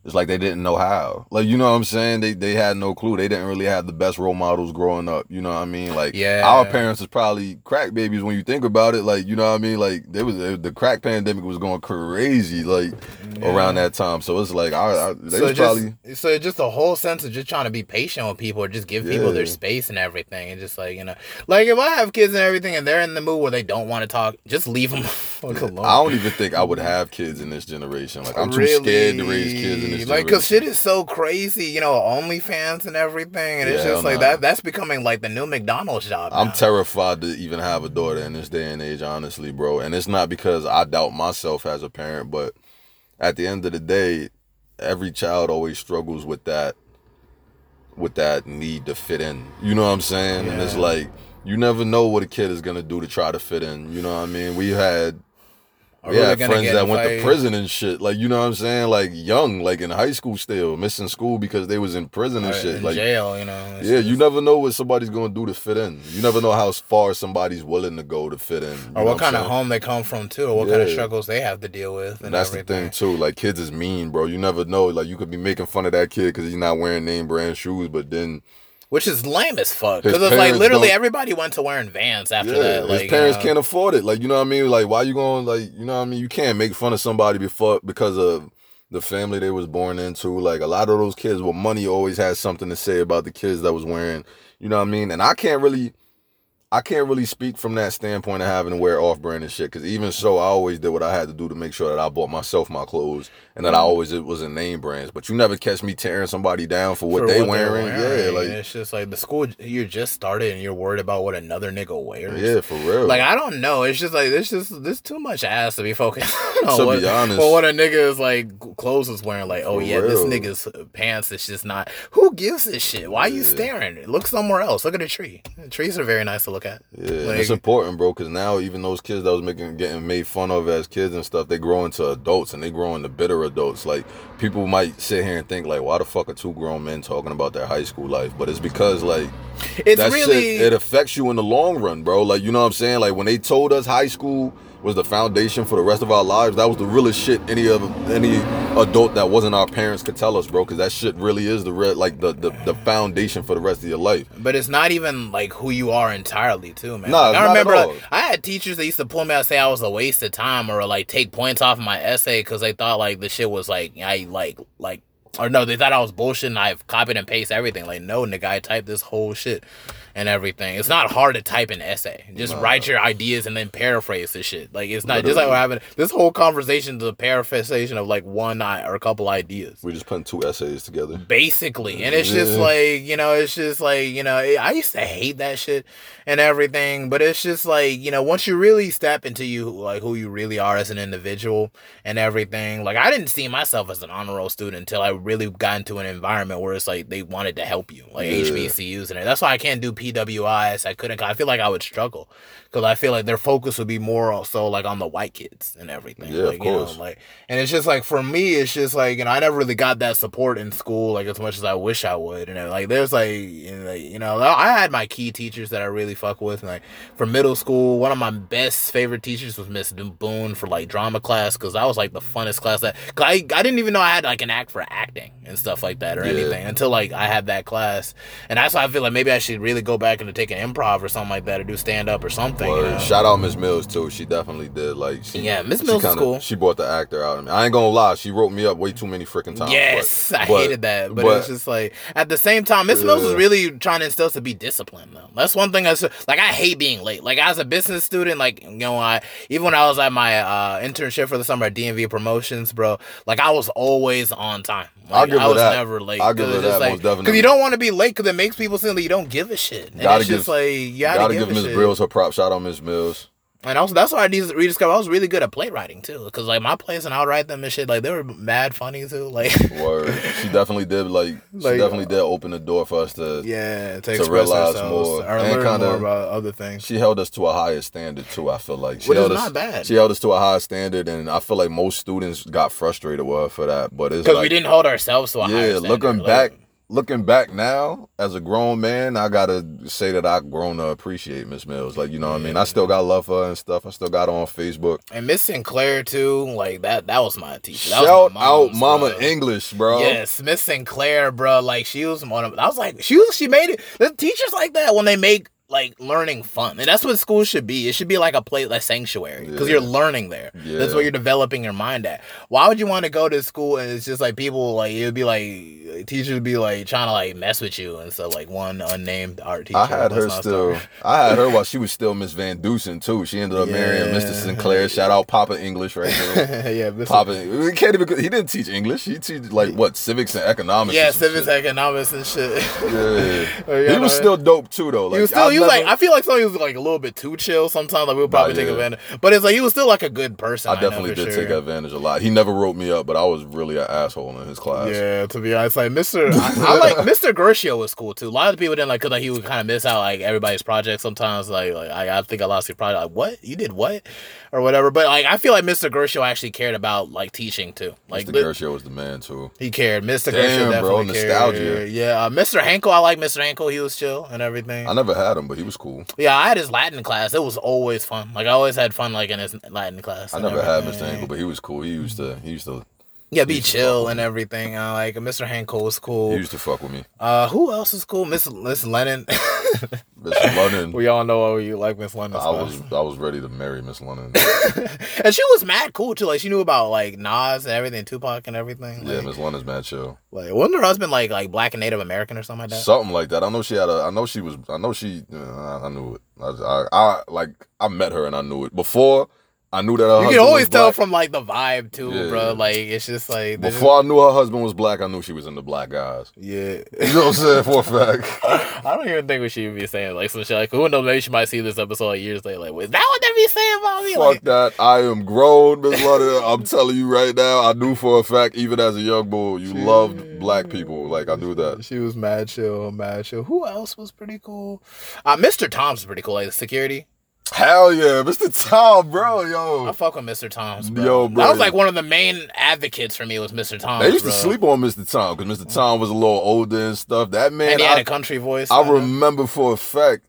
[SPEAKER 2] it's like they didn't know how. Like you know what I'm saying? They they had no clue. They didn't really have the best role models growing up. You know what I mean? Like yeah. our parents was probably crack babies when you think about it. Like you know what I mean? Like there was the crack pandemic was going crazy like yeah. around that time. So it's like I, I they so just, probably
[SPEAKER 1] so just a whole sense of just trying to be patient with people or just give yeah. people their space and everything and just like you know like if I have kids and everything and they're in the mood where they don't want to talk, just leave them <laughs> alone.
[SPEAKER 2] I don't even think I would have kids in this generation. Like I'm really? too scared to raise kids in
[SPEAKER 1] like because shit is so crazy, you know, OnlyFans and everything, and yeah, it's just like that. That's becoming like the new McDonald's job.
[SPEAKER 2] I'm terrified to even have a daughter in this day and age, honestly, bro. And it's not because I doubt myself as a parent, but at the end of the day, every child always struggles with that, with that need to fit in. You know what I'm saying? Yeah. And it's like you never know what a kid is gonna do to try to fit in. You know what I mean? We had we had friends that went to prison and shit. Like you know what I'm saying? Like young, like in high school still, missing school because they was in prison and shit. Like
[SPEAKER 1] jail, you know.
[SPEAKER 2] Yeah, you never know what somebody's gonna do to fit in. You never know how far somebody's willing to go to fit in.
[SPEAKER 1] Or what, what kind of home they come from too, or what yeah. kind of struggles they have to deal with. And,
[SPEAKER 2] and that's
[SPEAKER 1] everything.
[SPEAKER 2] the thing too. Like kids is mean, bro. You never know. Like you could be making fun of that kid because he's not wearing name brand shoes, but then
[SPEAKER 1] which is lame as fuck. Because it's like literally everybody went to wearing Vans after yeah, that. Like,
[SPEAKER 2] his parents you know? can't afford it. Like you know what I mean? Like why you going? Like you know what I mean? You can't make fun of somebody before because of the family they was born into. Like a lot of those kids with money always has something to say about the kids that was wearing. You know what I mean? And I can't really. I can't really speak from that standpoint of having to wear off brand and shit. Because even so, I always did what I had to do to make sure that I bought myself my clothes and that I
[SPEAKER 1] Mm-hmm.
[SPEAKER 2] always it was in name brands. But you never catch me tearing somebody down for what
[SPEAKER 1] for
[SPEAKER 2] they
[SPEAKER 1] what they're
[SPEAKER 2] wearing. Yeah, like
[SPEAKER 1] and it's just like the school you just started and you're worried about what another nigga wears.
[SPEAKER 2] yeah, for real.
[SPEAKER 1] Like I don't know. It's just like there's just there's too much ass to be focused <laughs> on.
[SPEAKER 2] To
[SPEAKER 1] what,
[SPEAKER 2] be honest.
[SPEAKER 1] well, what a nigga is like clothes is wearing. Like, oh
[SPEAKER 2] For
[SPEAKER 1] yeah, this nigga's pants is just not. Who gives this shit? Why are you staring? Look somewhere else. Look at a tree. Trees are very nice to look at.
[SPEAKER 2] Yeah,
[SPEAKER 1] Like-
[SPEAKER 2] it's important, bro. Because now even those kids that was making getting made fun of as kids and stuff, they grow into adults and they grow into bitter adults. Like people might sit here and think like, why the fuck are two grown men talking about their high school life? But it's because like
[SPEAKER 1] It's
[SPEAKER 2] that
[SPEAKER 1] really
[SPEAKER 2] shit it affects you in the long run, bro. Like you know what I'm saying? Like when they told us high school was the foundation for the rest of our lives, that was the realest shit any of any adult that wasn't our parents could tell us, bro. Because that shit really is the re- like the, the the foundation for the rest of your life.
[SPEAKER 1] But it's not even like who you are entirely, too, man.
[SPEAKER 2] Nah,
[SPEAKER 1] Like,
[SPEAKER 2] not
[SPEAKER 1] I
[SPEAKER 2] at
[SPEAKER 1] remember like, I had teachers that used to pull me out and say I was a waste of time or like take points off my essay because they thought like the shit was like I like like or no, they thought I was bullshit and I've copied and pasted everything. Like, no, nigga, I typed this whole shit and everything. It's not hard to type an essay. Just write your ideas and then paraphrase the shit. Like, it's not just like what happened. this whole conversation is a paraphrasation of like one or a couple ideas
[SPEAKER 2] We're just putting two essays together.
[SPEAKER 1] basically and it's just like you know it's just like you know i used to hate that shit and everything but it's just like you know once you really step into you like who you really are as an individual and everything like i didn't see myself as an honor roll student until i really got into an environment where it's like they wanted to help you like
[SPEAKER 2] Yeah.
[SPEAKER 1] hbcus and that's why i can't do pwis i couldn't i feel like i would struggle because i feel like their focus would be more so like on the white kids and everything
[SPEAKER 2] Yeah, of
[SPEAKER 1] like, you know,
[SPEAKER 2] course.
[SPEAKER 1] like and it's just like for me it's just like you know i never really got that support in school like as much as i wish i would and uh, like there's like you know, like, you know i had my key teachers that i really fuck with and like for middle school one of my best favorite teachers was miss boone for like drama class because I was like the funnest class that cause I, I didn't even know i had like an act for acting and stuff like that or
[SPEAKER 2] Yeah.
[SPEAKER 1] anything until like i had that class and that's why i feel like maybe i should really go back and take an improv or something like that or do stand up or something
[SPEAKER 2] Word. Shout out Miss Mills too. She definitely did. Like she,
[SPEAKER 1] Yeah, Miss Mills is
[SPEAKER 2] kinda-
[SPEAKER 1] cool.
[SPEAKER 2] She brought the actor out of me. I ain't gonna lie. She wrote me up way too many freaking times.
[SPEAKER 1] Yes,
[SPEAKER 2] but-
[SPEAKER 1] I
[SPEAKER 2] but-
[SPEAKER 1] hated that, but,
[SPEAKER 2] but-
[SPEAKER 1] it's just like at the same time, Miss Mills was really trying to instill us to be disciplined. Though that's one thing. I like. I hate being late. Like as a business student, like you know, I even when I was at my uh, internship for the summer at DMV Promotions, bro, like I was always on time.
[SPEAKER 2] I'll
[SPEAKER 1] Like,
[SPEAKER 2] give
[SPEAKER 1] I
[SPEAKER 2] her
[SPEAKER 1] was
[SPEAKER 2] that.
[SPEAKER 1] never late.
[SPEAKER 2] I'll give her that,
[SPEAKER 1] like,
[SPEAKER 2] most definitely.
[SPEAKER 1] Because you don't want to be late because it makes people seem that you don't give a shit. And
[SPEAKER 2] Gotta
[SPEAKER 1] it's just
[SPEAKER 2] give-
[SPEAKER 1] like you gotta,
[SPEAKER 2] Gotta
[SPEAKER 1] give,
[SPEAKER 2] give Miss. Mills her props. Shout out Miss Mills.
[SPEAKER 1] And also, that's why I dis- rediscovered I was really good at playwriting too. Because like my plays and I would write them and shit, like they were mad funny too. <laughs> Like
[SPEAKER 2] Word. she definitely did. Like,
[SPEAKER 1] Like,
[SPEAKER 2] she definitely uh, did open the door for us to.
[SPEAKER 1] yeah, to,
[SPEAKER 2] to realize more
[SPEAKER 1] or
[SPEAKER 2] and
[SPEAKER 1] learn
[SPEAKER 2] kinda-
[SPEAKER 1] more about other things.
[SPEAKER 2] She held us to a higher standard too. I feel like she
[SPEAKER 1] Which is
[SPEAKER 2] held us.
[SPEAKER 1] not bad.
[SPEAKER 2] She held us to a higher standard, and I feel like most students got frustrated with her for that. But it's
[SPEAKER 1] Because
[SPEAKER 2] like,
[SPEAKER 1] we didn't hold ourselves to a higher
[SPEAKER 2] yeah,
[SPEAKER 1] standard.
[SPEAKER 2] looking
[SPEAKER 1] Like,
[SPEAKER 2] back, looking back now as a grown man, I gotta say that I've grown to appreciate Miss Mills. Like you know what I mean. I still got love for her and stuff. I still got her on Facebook.
[SPEAKER 1] and Miss Sinclair too, like that. That was my teacher. That
[SPEAKER 2] Shout
[SPEAKER 1] my
[SPEAKER 2] out Mama
[SPEAKER 1] bro.
[SPEAKER 2] English, bro.
[SPEAKER 1] Yes, Miss Sinclair, bro. Like she was one of. I was like, she was. She made it. The teachers like that when they make like learning fun, and that's what school should be. It should be like a place, like sanctuary, because
[SPEAKER 2] Yeah.
[SPEAKER 1] you're learning there. That's
[SPEAKER 2] Yeah.
[SPEAKER 1] where you're developing your mind at. Why would you want to go to school and it's just like people like it would be like teachers would be like trying to like mess with you and stuff. Like one unnamed art teacher.
[SPEAKER 2] I had her still. I had her while she was still Miss Van Dusen too. She ended up marrying Mr. Sinclair. Shout out Papa English right <laughs> there.
[SPEAKER 1] yeah, Miss
[SPEAKER 2] Papa, we can't even. He didn't teach English. He teach like what civics and economics.
[SPEAKER 1] Yeah, civics,
[SPEAKER 2] shit.
[SPEAKER 1] economics, and shit.
[SPEAKER 2] Yeah. <laughs>
[SPEAKER 1] Yeah,
[SPEAKER 2] he was still dope too though. Like
[SPEAKER 1] he was still,
[SPEAKER 2] I've
[SPEAKER 1] he was
[SPEAKER 2] never-
[SPEAKER 1] like, I feel like something was like a little bit too chill sometimes. Like we'll probably
[SPEAKER 2] Nah,
[SPEAKER 1] take advantage, but it's like he was still like a good person.
[SPEAKER 2] I
[SPEAKER 1] know
[SPEAKER 2] definitely did
[SPEAKER 1] sure.
[SPEAKER 2] take advantage a lot. He never wrote me up, but I was really an asshole in his class.
[SPEAKER 1] Yeah, to be honest, like Mr. <laughs> I, I like Mr. Gershio was cool too. A lot of people didn't like because like he would kind of miss out like everybody's project sometimes. Like, like I, I think I lost your project. Like what you did what or whatever. But like I feel like Mr. Gershio actually cared about like teaching too. Like
[SPEAKER 2] Mr. Gershio was the man too.
[SPEAKER 1] he cared. Mr.
[SPEAKER 2] Damn,
[SPEAKER 1] Gershio
[SPEAKER 2] bro, nostalgia.
[SPEAKER 1] cared. Yeah, uh, Mr. Hankel. I like Mr. Hankel. He was chill and everything.
[SPEAKER 2] I never had him, but he was cool.
[SPEAKER 1] Yeah, I had his Latin class. It was always fun. Like I always had fun like in his Latin class.
[SPEAKER 2] I never had Mr. Ankle, but he was cool. He used to he used to
[SPEAKER 1] Yeah, be
[SPEAKER 2] He
[SPEAKER 1] chill and everything. Uh, like Mr. Hankel was
[SPEAKER 2] he
[SPEAKER 1] cool.
[SPEAKER 2] used to fuck with me.
[SPEAKER 1] Uh, who else is cool? Miss Miss Lennon. <laughs>
[SPEAKER 2] Miss London.
[SPEAKER 1] we all know you like Miss Lennon.
[SPEAKER 2] I was I was ready to marry Miss Lennon. <laughs>
[SPEAKER 1] and she was mad cool too. Like she knew about like Nas and everything, Tupac and everything.
[SPEAKER 2] yeah,
[SPEAKER 1] Like,
[SPEAKER 2] Miss Lennon's mad chill.
[SPEAKER 1] like wasn't her husband like like black and Native American or something like that?
[SPEAKER 2] Something like that. I know she had a. I know she was. I know she. Uh, I, I knew it. I, I, I like. I met her and I knew it before. I knew that her
[SPEAKER 1] you can always tell from like the vibe too,
[SPEAKER 2] Yeah.
[SPEAKER 1] bro. Like it's just like
[SPEAKER 2] Before I knew her husband was black, I knew she was in the black guys.
[SPEAKER 1] yeah.
[SPEAKER 2] You know what I'm saying? For a <laughs> fact.
[SPEAKER 1] I don't even think we should be saying like some shit. Like who knows? Maybe she might see this episode years later. Like, was that what they be saying about me?
[SPEAKER 2] Fuck
[SPEAKER 1] Like,
[SPEAKER 2] that. I am grown, Miss London. I'm telling you right now. I knew for a fact, even as a young boy, you loved black people. Like I knew that.
[SPEAKER 1] She was mad chill, mad chill. Who else was pretty cool? Uh, Mr. Tom's pretty cool. Like security.
[SPEAKER 2] Hell yeah, Mr. Tom, bro, yo.
[SPEAKER 1] I fuck with Mr. Tom's, bro.
[SPEAKER 2] Yo, bro.
[SPEAKER 1] That was like one of the main advocates for me was Mr. Tom.
[SPEAKER 2] They used
[SPEAKER 1] bro.
[SPEAKER 2] to sleep on Mr. Tom because Mr. Tom was a little older and stuff. That man,
[SPEAKER 1] and he had
[SPEAKER 2] I,
[SPEAKER 1] a country voice.
[SPEAKER 2] I
[SPEAKER 1] kinda.
[SPEAKER 2] remember for a fact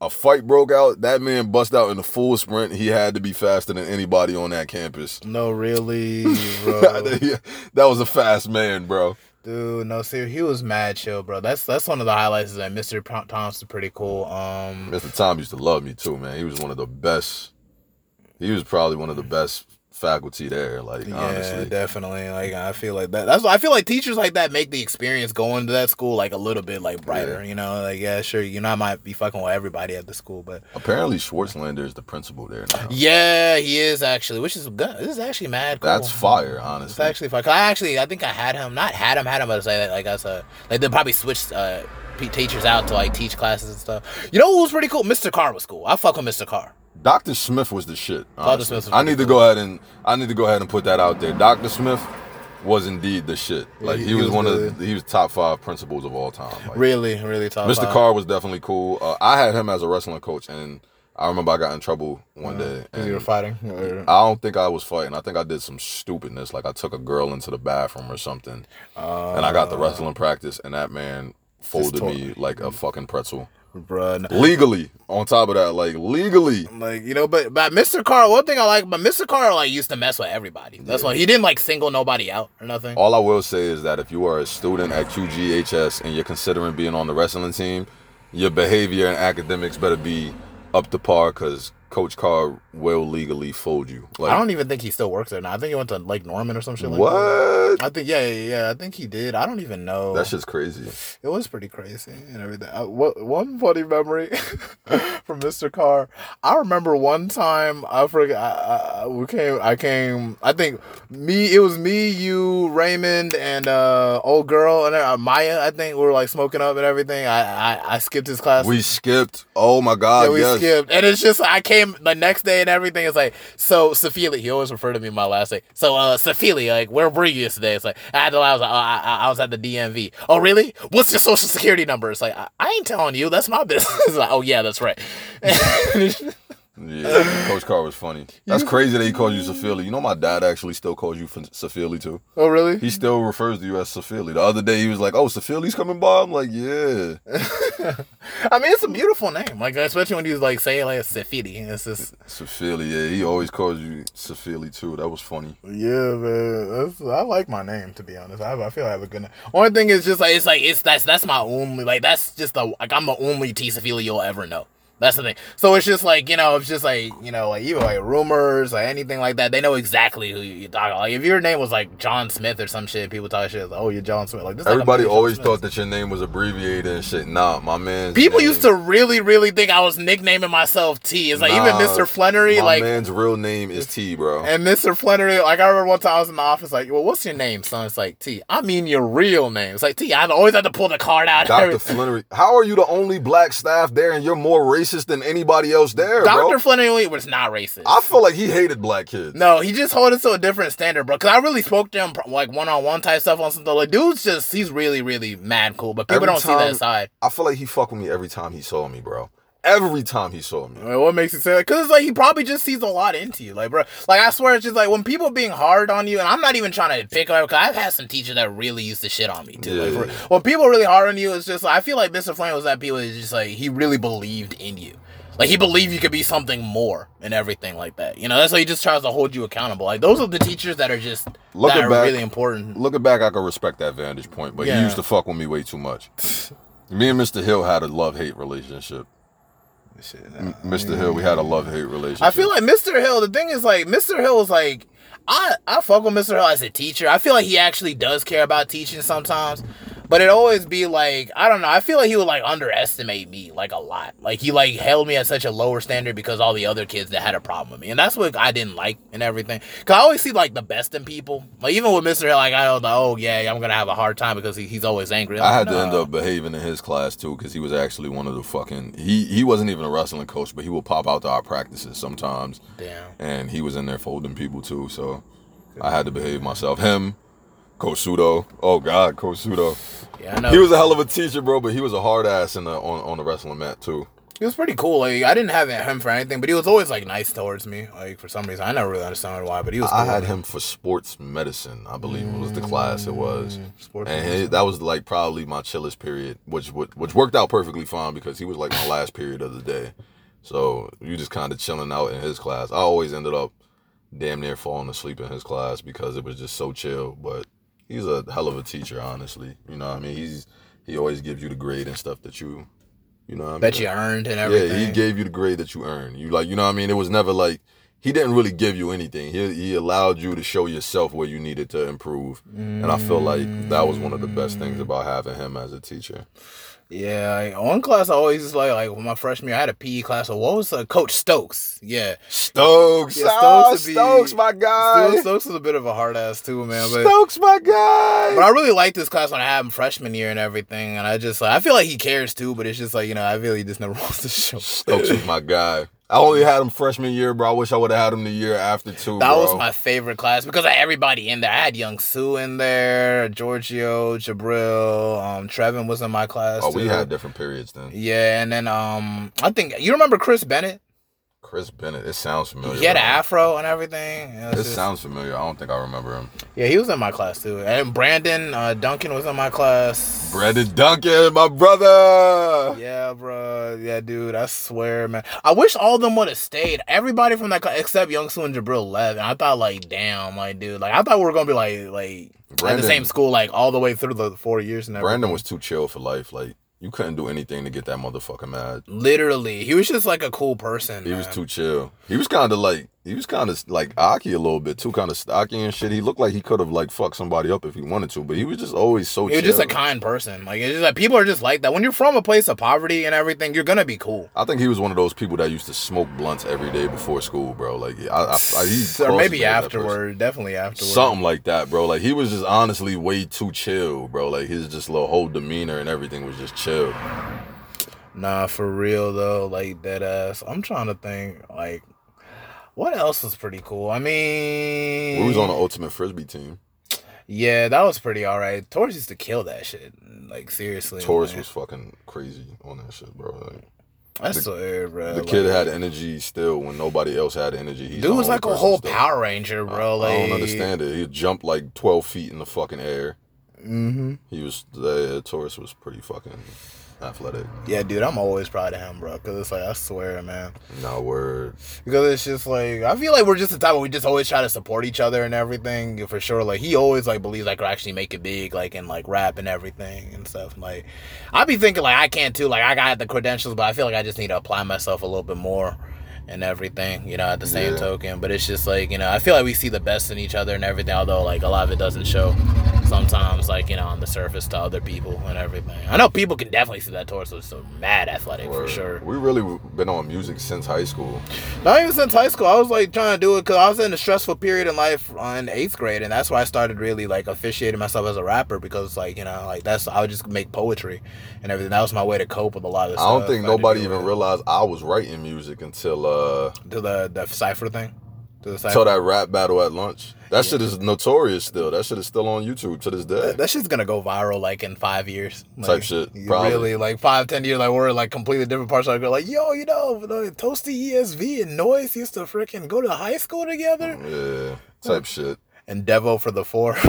[SPEAKER 2] a fight broke out. That man bust out in a full sprint. He had to be faster than anybody on that campus.
[SPEAKER 1] No, really, <laughs> bro.
[SPEAKER 2] that was a fast man, bro.
[SPEAKER 1] Dude, no, seriously, he was mad chill, bro. That's that's one of the highlights. Is that Mr. Tom's pretty cool. Um,
[SPEAKER 2] Mr. Tom used to love me too, man. He was one of the best. He was probably one of the best faculty there. Like
[SPEAKER 1] yeah,
[SPEAKER 2] honestly,
[SPEAKER 1] definitely. Like I feel like that. That's I feel like teachers like that make the experience going to that school like a little bit like brighter. You know, like yeah, sure, you know, I might be fucking with everybody at the school, but
[SPEAKER 2] apparently Schwartzlander is the principal there now.
[SPEAKER 1] yeah, he is actually, which is good. This is actually mad. Cool.
[SPEAKER 2] That's fire, honestly.
[SPEAKER 1] It's actually. 'Cause I actually, I think I had him, not had him, had him, but say that like as a like they probably switched uh teachers out to like teach classes and stuff. You know who was pretty cool? Mr. Carr was cool. I fuck with Mr. Carr.
[SPEAKER 2] Dr. Smith was the shit.
[SPEAKER 1] Dr. Smith
[SPEAKER 2] I need to go ahead and I need to go ahead and put that out there. Dr. Smith was indeed the shit. Like
[SPEAKER 1] he-
[SPEAKER 2] he,
[SPEAKER 1] he
[SPEAKER 2] was,
[SPEAKER 1] was
[SPEAKER 2] one
[SPEAKER 1] good.
[SPEAKER 2] of the, he was top five principals of all time. Like,
[SPEAKER 1] Really, really top.
[SPEAKER 2] Mr.
[SPEAKER 1] five.
[SPEAKER 2] Carr was definitely cool. Uh, I had him as a wrestling coach, and I remember I got in trouble one uh, day.
[SPEAKER 1] Because you were fighting. or-
[SPEAKER 2] I don't think I was fighting. I think I did some stupidness. Like I took a girl into the bathroom or something, and I got the uh. wrestling practice, and that man folded me like a fucking pretzel.
[SPEAKER 1] Bruh. no.
[SPEAKER 2] Legally, on top of that, like legally.
[SPEAKER 1] Like you know, but but Mr. Carl, one thing I like, but Mr. Carl like used to mess with everybody. That's why he didn't like single nobody out or nothing.
[SPEAKER 2] All I will say is that if you are a student at QGHS and you're considering being on the wrestling team, your behavior and academics better be up to par because Coach Carr will legally fold you. Like
[SPEAKER 1] I don't even think he still works there now. I think he went to Lake Norman or some shit like
[SPEAKER 2] what?
[SPEAKER 1] that. I think yeah, yeah, yeah. I think he did. I don't even know.
[SPEAKER 2] That's just crazy.
[SPEAKER 1] It was pretty crazy and everything. I, what one funny memory <laughs> from Mr. Carr? I remember one time I forget. I, I, we came. I came. I think me. It was me, you, Raymond, and uh old girl and uh, Maya. I think we were like smoking up and everything. I I, I skipped his class.
[SPEAKER 2] We skipped. Oh my God!
[SPEAKER 1] yeah, we
[SPEAKER 2] yes.
[SPEAKER 1] skipped, and it's just I the next day and everything. It's like so Sophia. He always referred to me my last name. So uh, Sophia, like where were you yesterday? It's like I had to. I was like, oh, I, I I was at the DMV. Oh really? What's your social security number? It's like I, I ain't telling you. That's my business. <laughs> Like, oh yeah, that's right. <laughs>
[SPEAKER 2] Yeah, Coach Carr was funny. That's crazy that he calls you Safili. You know, my dad actually still calls you Safili too.
[SPEAKER 1] oh really?
[SPEAKER 2] He still refers to you as Safili. The other day he was like, "Oh, Safili's coming by." I'm like, "Yeah." <laughs>
[SPEAKER 1] I mean, it's a beautiful name. Like especially when you like say it like Sophia. It's just
[SPEAKER 2] Safili, yeah. He always calls you Safili too. That was funny.
[SPEAKER 1] Yeah, man. That's, I like my name to be honest. I, I feel I have a good name. Only thing is just like it's like it's that's that's my only like that's just the like I'm the only Tisafili you'll ever know. That's the thing. So it's just like you know, it's just like you know, like even like rumors or anything like that. They know exactly who you, talk. Like if your name was like John Smith or some shit, people talk shit. Like, oh, you're John Smith. Like this. is like
[SPEAKER 2] Everybody always thought that your name was abbreviated and shit. Nah, my man.
[SPEAKER 1] People used to really, really think I was nicknaming myself T. It's like even Mr. Flannery,
[SPEAKER 2] My
[SPEAKER 1] like
[SPEAKER 2] man's real name is T, bro.
[SPEAKER 1] And Mr. Flannery, like I remember one time I was in the office, like, well, what's your name, son? It's like T. I mean your real name. It's like T. I always had to pull the card out.
[SPEAKER 2] Dr. Flannery. How are you the only black staff there and you're more racist than anybody else there,
[SPEAKER 1] Dr.
[SPEAKER 2] bro?
[SPEAKER 1] Flannery was not racist.
[SPEAKER 2] I feel like he hated black kids.
[SPEAKER 1] no, he just held it to a different standard, bro. Cause I really spoke to him like one on one type stuff on something. Like, dude's just he's really, really mad cool, but people
[SPEAKER 2] Every
[SPEAKER 1] don't see that side.
[SPEAKER 2] I feel like he fucked with me every time he saw me, bro. Every time he saw me.
[SPEAKER 1] I mean, what makes you say that? Because it's like he probably just sees a lot into you, like, bro. Like I swear, it's just like when people being hard on you, and I'm not even trying to pick on. Because I've had some teachers that really used to shit on me too. Like, for- when people really hard on you, it's just I feel like Mr. Flame was that people is just like he really believed in you. Like he believed you could be something more and everything like that. You know, that's why he just tries to hold you accountable. Like those are the teachers that are just
[SPEAKER 2] Looking
[SPEAKER 1] that are
[SPEAKER 2] back-
[SPEAKER 1] really important.
[SPEAKER 2] Looking back, I can respect that vantage point, but
[SPEAKER 1] Yeah.
[SPEAKER 2] he used to fuck with me way too much. Me and Mr. Hill had a love hate relationship.
[SPEAKER 1] Shit,
[SPEAKER 2] M- Mr. Hill, we had a love hate relationship.
[SPEAKER 1] I feel like Mr. Hill. The thing is, like Mr. Hill is like, I I fuck with Mr. Hill as a teacher. I feel like he actually does care about teaching sometimes, but it always be like I don't know. I feel like he would like underestimate me like a lot. Like he like held me at such a lower standard because all the other kids that had a problem with me, and that's what I didn't like and everything. Cause I always see like the best in people. Like even with Mr. Hill, like I was like, oh yeah, I'm gonna have a hard time because he, he's always angry.
[SPEAKER 2] I
[SPEAKER 1] Like,
[SPEAKER 2] had to end up behaving in his class too because he was actually one of the fucking. He he wasn't even a wrestling coach, but he would pop out to our practices sometimes,
[SPEAKER 1] Damn.
[SPEAKER 2] and he was in there folding people too. So I had to behave myself. Him, Coach Sudo. Oh God, Coach Sudo.
[SPEAKER 1] Yeah, I know.
[SPEAKER 2] He was a hell of a teacher, bro, but he was a hard ass in the on, on the wrestling mat too.
[SPEAKER 1] He was pretty cool. Like I didn't have him for anything, but he was always like nice towards me. Like for some reason, I never really understood why, but he was.
[SPEAKER 2] I
[SPEAKER 1] cool.
[SPEAKER 2] had him for sports medicine, I believe it was the class it was,
[SPEAKER 1] Mm, sports
[SPEAKER 2] and that was like probably my chillest period, which which which worked out perfectly fine because he was like my last period of the day. So you just kind of chilling out in his class. I always ended up damn near falling asleep in his class because it was just so chill. But he's a hell of a teacher, honestly. You know, what I mean, he's he always gives you the grade and stuff that you, you know, what I mean?
[SPEAKER 1] that you earned and everything.
[SPEAKER 2] Yeah, he gave you the grade that you earned. You like, you know what I mean? It was never like he didn't really give you anything. He he allowed you to show yourself where you needed to improve. And I feel like that was one of the best things mm. about having him as a teacher.
[SPEAKER 1] Yeah, like, one class I always just like like when my freshman year I had a PE class. So what was uh, Coach Stokes? Yeah,
[SPEAKER 2] Stokes,
[SPEAKER 1] Yeah,
[SPEAKER 2] ah,
[SPEAKER 1] Stokes would be-
[SPEAKER 2] Stokes, my guy.
[SPEAKER 1] Stokes, Stokes was a bit of a hard ass too, man. But
[SPEAKER 2] Stokes, my guy.
[SPEAKER 1] but I really liked this class when I had him freshman year and everything. And I just like I feel like he cares too, but it's just like you know I really just never <laughs> wants to show.
[SPEAKER 2] Stokes was my guy. I only had him freshman year, bro. I wish I would have had him the year after too.
[SPEAKER 1] That
[SPEAKER 2] bro.
[SPEAKER 1] was my favorite class because of everybody in there. I had Young Sue in there, Giorgio, Jabril, um, Trevin was in my class.
[SPEAKER 2] Oh, we
[SPEAKER 1] too.
[SPEAKER 2] had different periods then.
[SPEAKER 1] Yeah, and then um, I think you remember Chris Bennett.
[SPEAKER 2] Chris Bennett. It sounds familiar.
[SPEAKER 1] He had an afro and everything. It
[SPEAKER 2] It
[SPEAKER 1] just-
[SPEAKER 2] sounds familiar. I don't think I remember him.
[SPEAKER 1] yeah, he was in my class too. And Brandon uh, Duncan was in my class.
[SPEAKER 2] Brandon Duncan, my brother.
[SPEAKER 1] Yeah, bro. Yeah, dude. I swear, man. I wish all of them would have stayed. Everybody from that class except Young Soo and Jabril left. And I thought, like, damn, like, dude, like, I thought we were gonna be like, like at the same school, like, all the way through the four years and everything.
[SPEAKER 2] Brandon was too chill for life. Like you couldn't do anything to get that motherfucker mad.
[SPEAKER 1] literally. He was just like a cool person.
[SPEAKER 2] He was too chill. He was kind of like he was kind of like Aki a little bit too, kind of stocky and shit. He looked like he could have like fucked somebody up if he wanted to, but he was just always so.
[SPEAKER 1] He was
[SPEAKER 2] chill.
[SPEAKER 1] just a kind person. Like it's just like people are just like that. When you're from a place of poverty and everything, you're gonna be cool.
[SPEAKER 2] I think he was one of those people that used to smoke blunts every day before school, bro. Like I, I, I he
[SPEAKER 1] or maybe
[SPEAKER 2] me as that person.
[SPEAKER 1] afterward. Definitely afterward.
[SPEAKER 2] Something like that, bro. Like he was just honestly way too chill, bro. Like his just little whole demeanor and everything was just chill.
[SPEAKER 1] Nah, for real though, like that ass. I'm trying to think, like, what else was pretty cool? I mean,
[SPEAKER 2] We was on the ultimate frisbee team.
[SPEAKER 1] Yeah, that was pretty alright. Taurus used to kill that shit. Like seriously,
[SPEAKER 2] Taurus
[SPEAKER 1] man.
[SPEAKER 2] was fucking crazy on that shit, bro. Like,
[SPEAKER 1] I swear, bro.
[SPEAKER 2] the
[SPEAKER 1] like,
[SPEAKER 2] kid had energy still when nobody else had energy. He's
[SPEAKER 1] dude was like a whole
[SPEAKER 2] still.
[SPEAKER 1] Power Ranger, bro.
[SPEAKER 2] I,
[SPEAKER 1] like
[SPEAKER 2] I don't understand it. He jumped like twelve feet in the fucking air.
[SPEAKER 1] Mm-hmm.
[SPEAKER 2] He was the Taurus was pretty fucking athletic.
[SPEAKER 1] Yeah, dude, I'm always proud of him, bro. Because it's like I swear, man.
[SPEAKER 2] No word.
[SPEAKER 1] Because it's just like I feel like we're just the type where we just always try to support each other and everything for sure. Like he always like believes I could actually make it big, like in like rap and everything and stuff. Like I be thinking like I can't too. Like I got the credentials, but I feel like I just need to apply myself a little bit more and everything. You know, at the same
[SPEAKER 2] Yeah.
[SPEAKER 1] token. But it's just like you know I feel like we see the best in each other and everything. Although like a lot of it doesn't show sometimes, like you know on the surface to other people and everything. I know people can definitely see that Taurus is so mad athletic for sure.
[SPEAKER 2] We really been on music since high school.
[SPEAKER 1] Not even since high school. I was like trying to do it because I was in a stressful period in life in eighth grade, and that's why I started really like officiating myself as a rapper because like you know like that's I would just make poetry and everything. That was my way to cope with a lot of.
[SPEAKER 2] I don't think
[SPEAKER 1] I had to
[SPEAKER 2] nobody
[SPEAKER 1] deal
[SPEAKER 2] even
[SPEAKER 1] with.
[SPEAKER 2] realized I was writing music until uh
[SPEAKER 1] to the the cipher thing. To the
[SPEAKER 2] until
[SPEAKER 1] cipher.
[SPEAKER 2] that rap battle at lunch. That shit is notorious still. That shit is still on YouTube to this day.
[SPEAKER 1] That, that shit's gonna go viral like in five years. Like,
[SPEAKER 2] Type shit, probably.
[SPEAKER 1] Really, like five, ten years, like we're in, like completely different parts of the like, yo, you know, the Toasty ESV and Noiz used to freaking go to high school together.
[SPEAKER 2] Mm, yeah, type shit.
[SPEAKER 1] And Devo for the four. <laughs>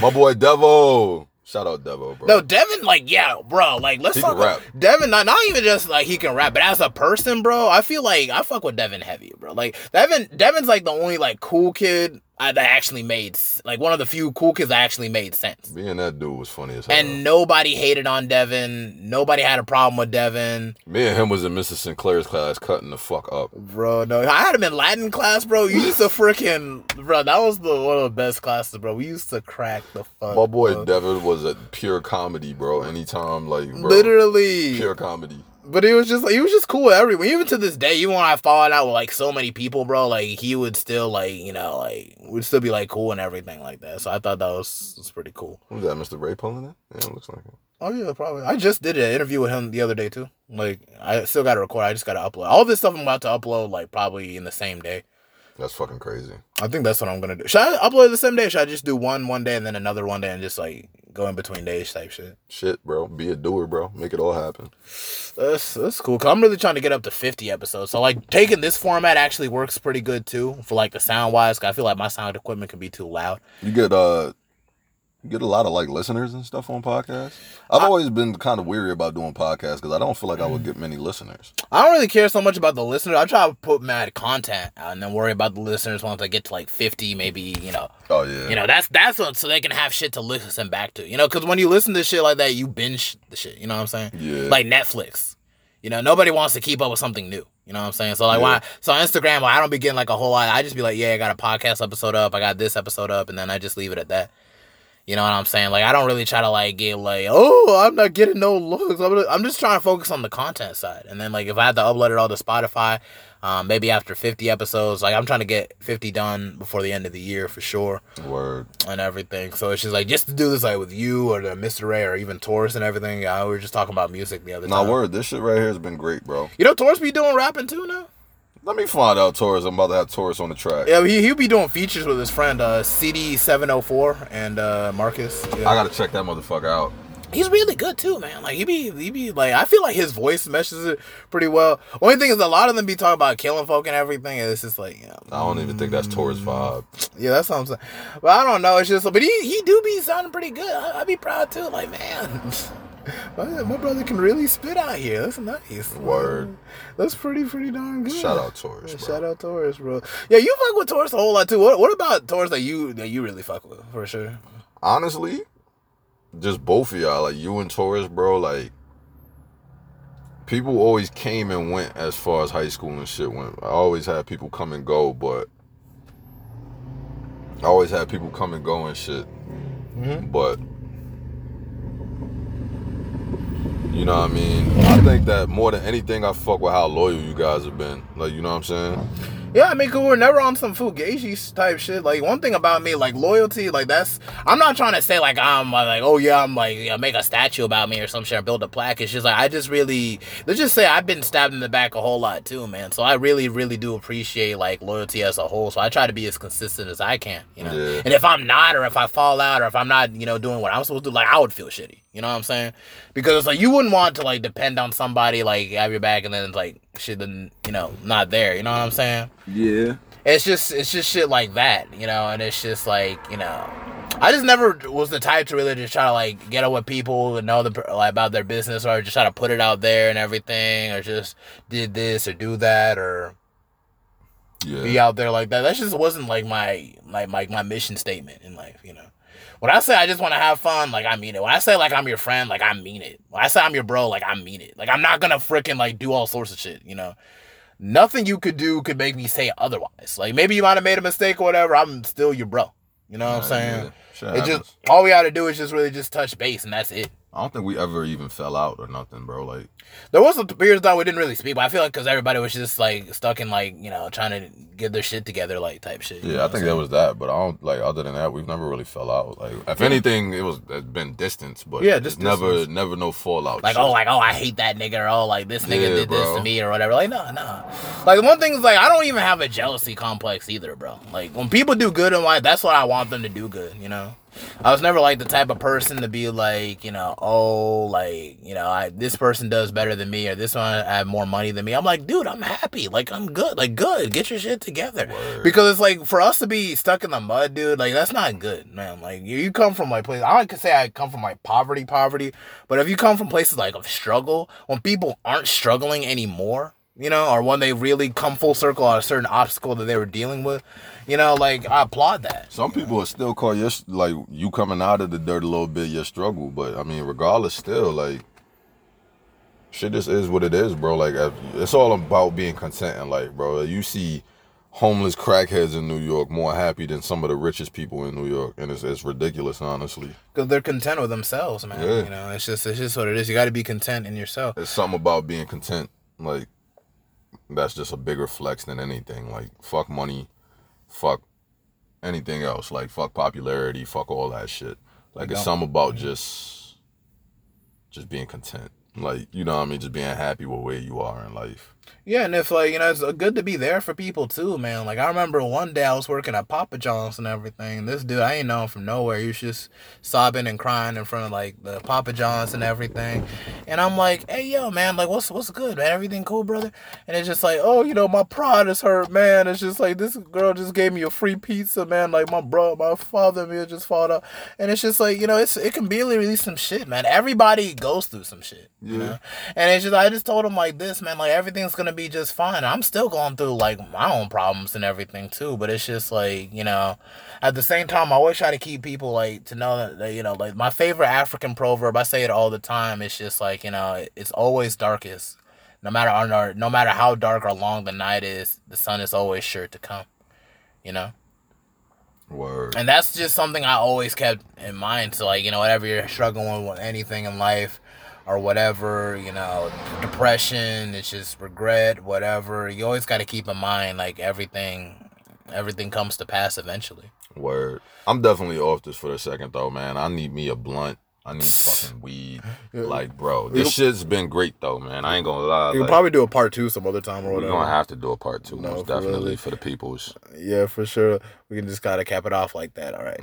[SPEAKER 2] My boy Devo. Shout out Devo, bro.
[SPEAKER 1] No, Devin, like, yeah, bro, like, let's
[SPEAKER 2] He
[SPEAKER 1] talk.
[SPEAKER 2] can rap.
[SPEAKER 1] Devin, not not even just like he can rap, but as a person, bro, I feel like I fuck with Devin heavy, bro. Like Devin, Devin's like the only like cool kid uh, that actually made like one of the few cool kids that actually made sense.
[SPEAKER 2] Being that dude was funny as hell.
[SPEAKER 1] And nobody hated on Devin. Nobody had a problem with Devin.
[SPEAKER 2] Me and him was in Mrs. Sinclair's class cutting the fuck up.
[SPEAKER 1] Bro, no, I had him in Latin class, bro. You used to freaking, bro. That was the one of the best classes, bro. We used to crack the fuck.
[SPEAKER 2] My boy
[SPEAKER 1] bro.
[SPEAKER 2] Devin was a pure comedy, bro. Anytime, like, bro,
[SPEAKER 1] literally.
[SPEAKER 2] pure comedy.
[SPEAKER 1] But he was just like he was just cool with everyone. Even to this day, even when I fallen out with like so many people, bro, like he would still like you know like would still be like cool and everything like that. So I thought that was was pretty cool.
[SPEAKER 2] Who's that, Mr. Ray pulling it? Yeah, it looks like it.
[SPEAKER 1] Oh yeah, probably. I just did an interview with him the other day too. Like I still got to record. I just got to upload all this stuff. I'm about to upload like probably in the same day.
[SPEAKER 2] That's fucking crazy.
[SPEAKER 1] I think that's what I'm gonna do. Should I upload the same day? Should I just do one one day and then another one day and just like go in between days type shit?
[SPEAKER 2] Shit, bro. Be a doer, bro. Make it all happen.
[SPEAKER 1] That's that's cool. Cause I'm really trying to get up to 50 episodes. So like taking this format actually works pretty good too for like the sound wise. Cause I feel like my sound equipment can be too loud.
[SPEAKER 2] You get uh get a lot of like listeners and stuff on podcasts. I've always been kind of weary about doing podcasts because I don't feel like I would get many listeners.
[SPEAKER 1] I don't really care so much about the listeners. I try to put mad content out and then worry about the listeners once I get to like 50, maybe you know.
[SPEAKER 2] Oh yeah.
[SPEAKER 1] You know, that's that's what so they can have shit to listen back to. You know, because when you listen to shit like that, you binge the shit. You know what I'm saying?
[SPEAKER 2] Yeah.
[SPEAKER 1] Like Netflix. You know, nobody wants to keep up with something new. You know what I'm saying? So like,
[SPEAKER 2] Yeah.
[SPEAKER 1] why? So Instagram, I don't be getting like a whole lot. I just be like, yeah, I got a podcast episode up. I got this episode up, and then I just leave it at that. You know what I'm saying? Like, I don't really try to like get like, oh, I'm not getting no looks. I'm, I'm just trying to focus on the content side. And then like, if I have to upload it all to Spotify, um, maybe after 50 episodes, like I'm trying to get 50 done before the end of the year for sure
[SPEAKER 2] Word.
[SPEAKER 1] and everything. So it's just like just to do this like with you or the Mr. Ray or even Taurus and everything. Yeah, we were just talking about music the other
[SPEAKER 2] Nah,
[SPEAKER 1] time.
[SPEAKER 2] word. This shit right here has been great, bro.
[SPEAKER 1] You know, Taurus be doing rapping too now.
[SPEAKER 2] Let me find out Taurus. I'm about to have Taurus on the track.
[SPEAKER 1] Yeah, he he'll be doing features with his friend uh, CD seven hundred four and uh, Marcus. Yeah.
[SPEAKER 2] I gotta check that motherfucker out.
[SPEAKER 1] He's really good too, man. Like he be he be like I feel like his voice meshes it pretty well. Only thing is a lot of them be talking about killing folk and everything, and it's just like you know,
[SPEAKER 2] I don't even think that's Taurus vibe.
[SPEAKER 1] yeah, that's what I'm saying. But I don't know. It's just but he he do be sounding pretty good. I, I be proud too. Like man. <laughs> <laughs> My, my brother can really spit out here. That's nice.
[SPEAKER 2] Word.
[SPEAKER 1] That's pretty, pretty darn good.
[SPEAKER 2] Shout out Taurus,
[SPEAKER 1] Yeah,
[SPEAKER 2] bro.
[SPEAKER 1] Shout out Taurus, bro. Yeah, you fuck with Taurus a whole lot too. What What about Taurus that you that you really fuck with for sure?
[SPEAKER 2] Honestly, just both of y'all, like you and Taurus, bro, like people always came and went as far as high school and shit went. I always had people come and go, but I always had people come and go and shit. Mm-hmm. But you know what I mean? I think that more than anything, I fuck with how loyal you guys have been. Like, you know what I'm saying?
[SPEAKER 1] Yeah, I mean, 'cause we're never on some fugazi type shit. Like one thing about me, like loyalty, like that's. I'm not trying to say like I'm uh, like, oh yeah, I'm like, yeah, make a statue about me or some shit, or build a plaque. It's just like I just really, let's just say I've been stabbed in the back a whole lot too, man. So I really, really do appreciate like loyalty as a whole. So I try to be as consistent as I can, you know.
[SPEAKER 2] Yeah.
[SPEAKER 1] And if I'm not, or if I fall out, or if I'm not, you know, doing what I'm supposed to do, like I would feel shitty. You know what I'm saying? Because it's like you wouldn't want to like depend on somebody like have your back and then it's like shit then you know not there. You know what I'm saying?
[SPEAKER 2] Yeah.
[SPEAKER 1] it's just it's just shit like that, you know, and it's just like you know, I just never was the type to really just try to like get up with people and know the like about their business or just try to put it out there and everything or just did this or do that or
[SPEAKER 2] Yeah.
[SPEAKER 1] be out there like that. That just wasn't like my like my my mission statement in life, you know. When I say I just want to have fun, like I mean it. When I say like I'm your friend, like I mean it. When I say I'm your bro, like I mean it. Like I'm not gonna freaking like do all sorts of shit, you know. Nothing you could do could make me say otherwise. Like maybe you might have made a mistake or whatever. I'm still your bro. You know what I'm saying?
[SPEAKER 2] yeah. Shit
[SPEAKER 1] It
[SPEAKER 2] happens.
[SPEAKER 1] just all we got to do is just really just touch base, and that's it.
[SPEAKER 2] I don't think we ever even fell out or nothing, bro. Like,
[SPEAKER 1] There was some periods that we didn't really speak, but I feel like because everybody was just like stuck in like you know trying to get their shit together, like type shit.
[SPEAKER 2] yeah, I think that was that, but I don't like. Other than that, we've never really fell out. Like, if anything, it was it's been distance, but
[SPEAKER 1] Yeah,
[SPEAKER 2] yeah,
[SPEAKER 1] just
[SPEAKER 2] never, never no fallout.
[SPEAKER 1] like
[SPEAKER 2] shit.
[SPEAKER 1] oh like oh I hate that nigga or oh like this nigga
[SPEAKER 2] Yeah,
[SPEAKER 1] did this to me or whatever. Like no no. Like one thing is like I don't even have a jealousy complex either, bro. Like when people do good in life, that's what I want them to do good. You know. I was never like the type of person to be like, you know, oh, like, you know, I this person does better than me or this one I have more money than me. I'm like, dude, I'm happy. Like, I'm good. Like, good. Get your shit together.
[SPEAKER 2] Word.
[SPEAKER 1] Because it's like for us to be stuck in the mud, dude. Like, that's not good, man. Like, you, you come from like places. I could say I come from like poverty, poverty. But if you come from places like of struggle, when people aren't struggling anymore, you know, or when they really come full circle on a certain obstacle that they were dealing with, you know, like I applaud that.
[SPEAKER 2] Some people will still call your like you coming out of the dirt a little bit your struggle, but I mean, regardless, still like shit just is what it is, bro. Like it's all about being content and like, bro. You see homeless crackheads in New York more happy than some of the richest people in New York, and it's it's ridiculous, honestly.
[SPEAKER 1] Because they're content with themselves, man.
[SPEAKER 2] Yeah.
[SPEAKER 1] You know, it's just it's just what it is. You got to be content in yourself.
[SPEAKER 2] It's something about being content, like that's just a bigger flex than anything. Like fuck money, fuck anything else. Like fuck popularity, fuck all that shit. Like it's something about just just being content. Like you know what I mean, just being happy with where you are in life.
[SPEAKER 1] Yeah, and if like you know, it's uh, good to be there for people too, man. Like I remember one day I was working at Papa John's and everything. This dude I ain't know him from nowhere. He was just sobbing and crying in front of like the Papa John's and everything. And I'm like, hey yo, man, like what's what's good, man? Everything cool, brother? And it's just like, oh, you know, my pride is hurt, man. It's just like this girl just gave me a free pizza, man. Like my bro, my father meal just fought up, and it's just like you know, it's it can be really some shit, man. Everybody goes through some shit, you
[SPEAKER 2] Yeah.
[SPEAKER 1] know. And it's just I just told him like this, man. Like everything's gonna be just fine. I'm still going through like my own problems and everything too. But it's just like you know, at the same time, I always try to keep people like to know that, that you know, like my favorite African proverb. I say it all the time. It's just like you know, it's always darkest. No matter or no matter how dark or long the night is, the sun is always sure to come. You know.
[SPEAKER 2] Word.
[SPEAKER 1] And that's just something I always kept in mind. So, like, you know, whatever you're struggling with anything in life or whatever, you know, depression, it's just regret, whatever, you always got to keep in mind, like, everything. Everything comes to pass eventually.
[SPEAKER 2] Word. I'm definitely off this for the second though, man. I need me a blunt. I need <laughs> fucking weed. Like, bro, this shit's been great though, man. I ain't gonna lie.
[SPEAKER 3] You can
[SPEAKER 2] Like,
[SPEAKER 3] probably do a part two some other time or
[SPEAKER 2] we're
[SPEAKER 3] whatever.
[SPEAKER 2] gonna have to do a part two,
[SPEAKER 3] No,
[SPEAKER 2] most
[SPEAKER 3] for
[SPEAKER 2] definitely
[SPEAKER 3] really.
[SPEAKER 2] for the peoples.
[SPEAKER 3] yeah, for sure.
[SPEAKER 1] We can just got to cap it off like that, all right?